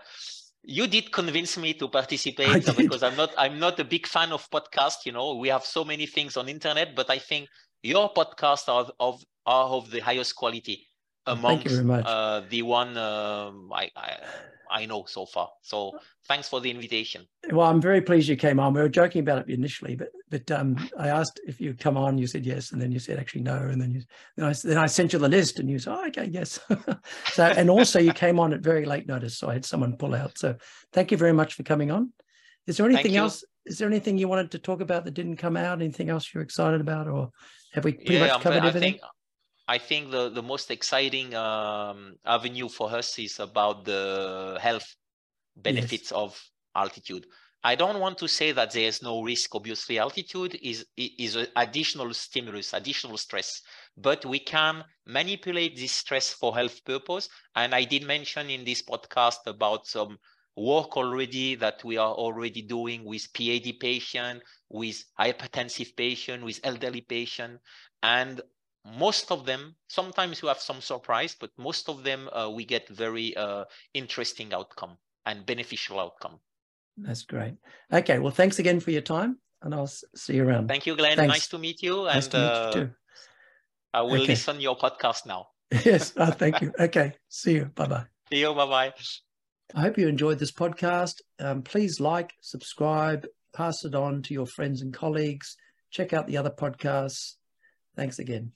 you did convince me to participate uh, because I'm not I'm not a big fan of podcast. You know, we have so many things on internet, but I think your podcast are of are of the highest quality amongst Thank you very much. uh, the one um, I, I I know so far. So thanks for the invitation. Well, I'm very pleased you came on. We were joking about it initially, but but um, I asked if you'd come on. You said yes, and then you said actually no, and then you then I, then I sent you the list, and you said oh, okay yes. so and also you came on at very late notice, so I had someone pull out. So thank you very much for coming on. Is there anything else? Is there anything you wanted to talk about that didn't come out? Anything else you're excited about, or have we pretty yeah, much covered I'm, everything? I think, I think the, the most exciting um, avenue for us is about the health benefits yes. of altitude. I don't want to say that there is no risk. Obviously, altitude is is an additional stimulus, additional stress, but we can manipulate this stress for health purpose. And I did mention in this podcast about some work already that we are already doing with PAD patient, with hypertensive patient, with elderly patient, and most of them sometimes you have some surprise but most of them uh, we get very uh, interesting outcome and beneficial outcome. That's great. Okay well thanks again for your time and i'll see you around. Thank you glenn. Thanks. nice to meet you nice and to meet you uh, too. i will okay. listen your podcast now. Yes oh, thank you. Okay see you. Bye-bye. See you bye-bye. I hope you enjoyed this podcast. Um, please like subscribe pass it on to your friends and colleagues. Check out the other podcasts. Thanks again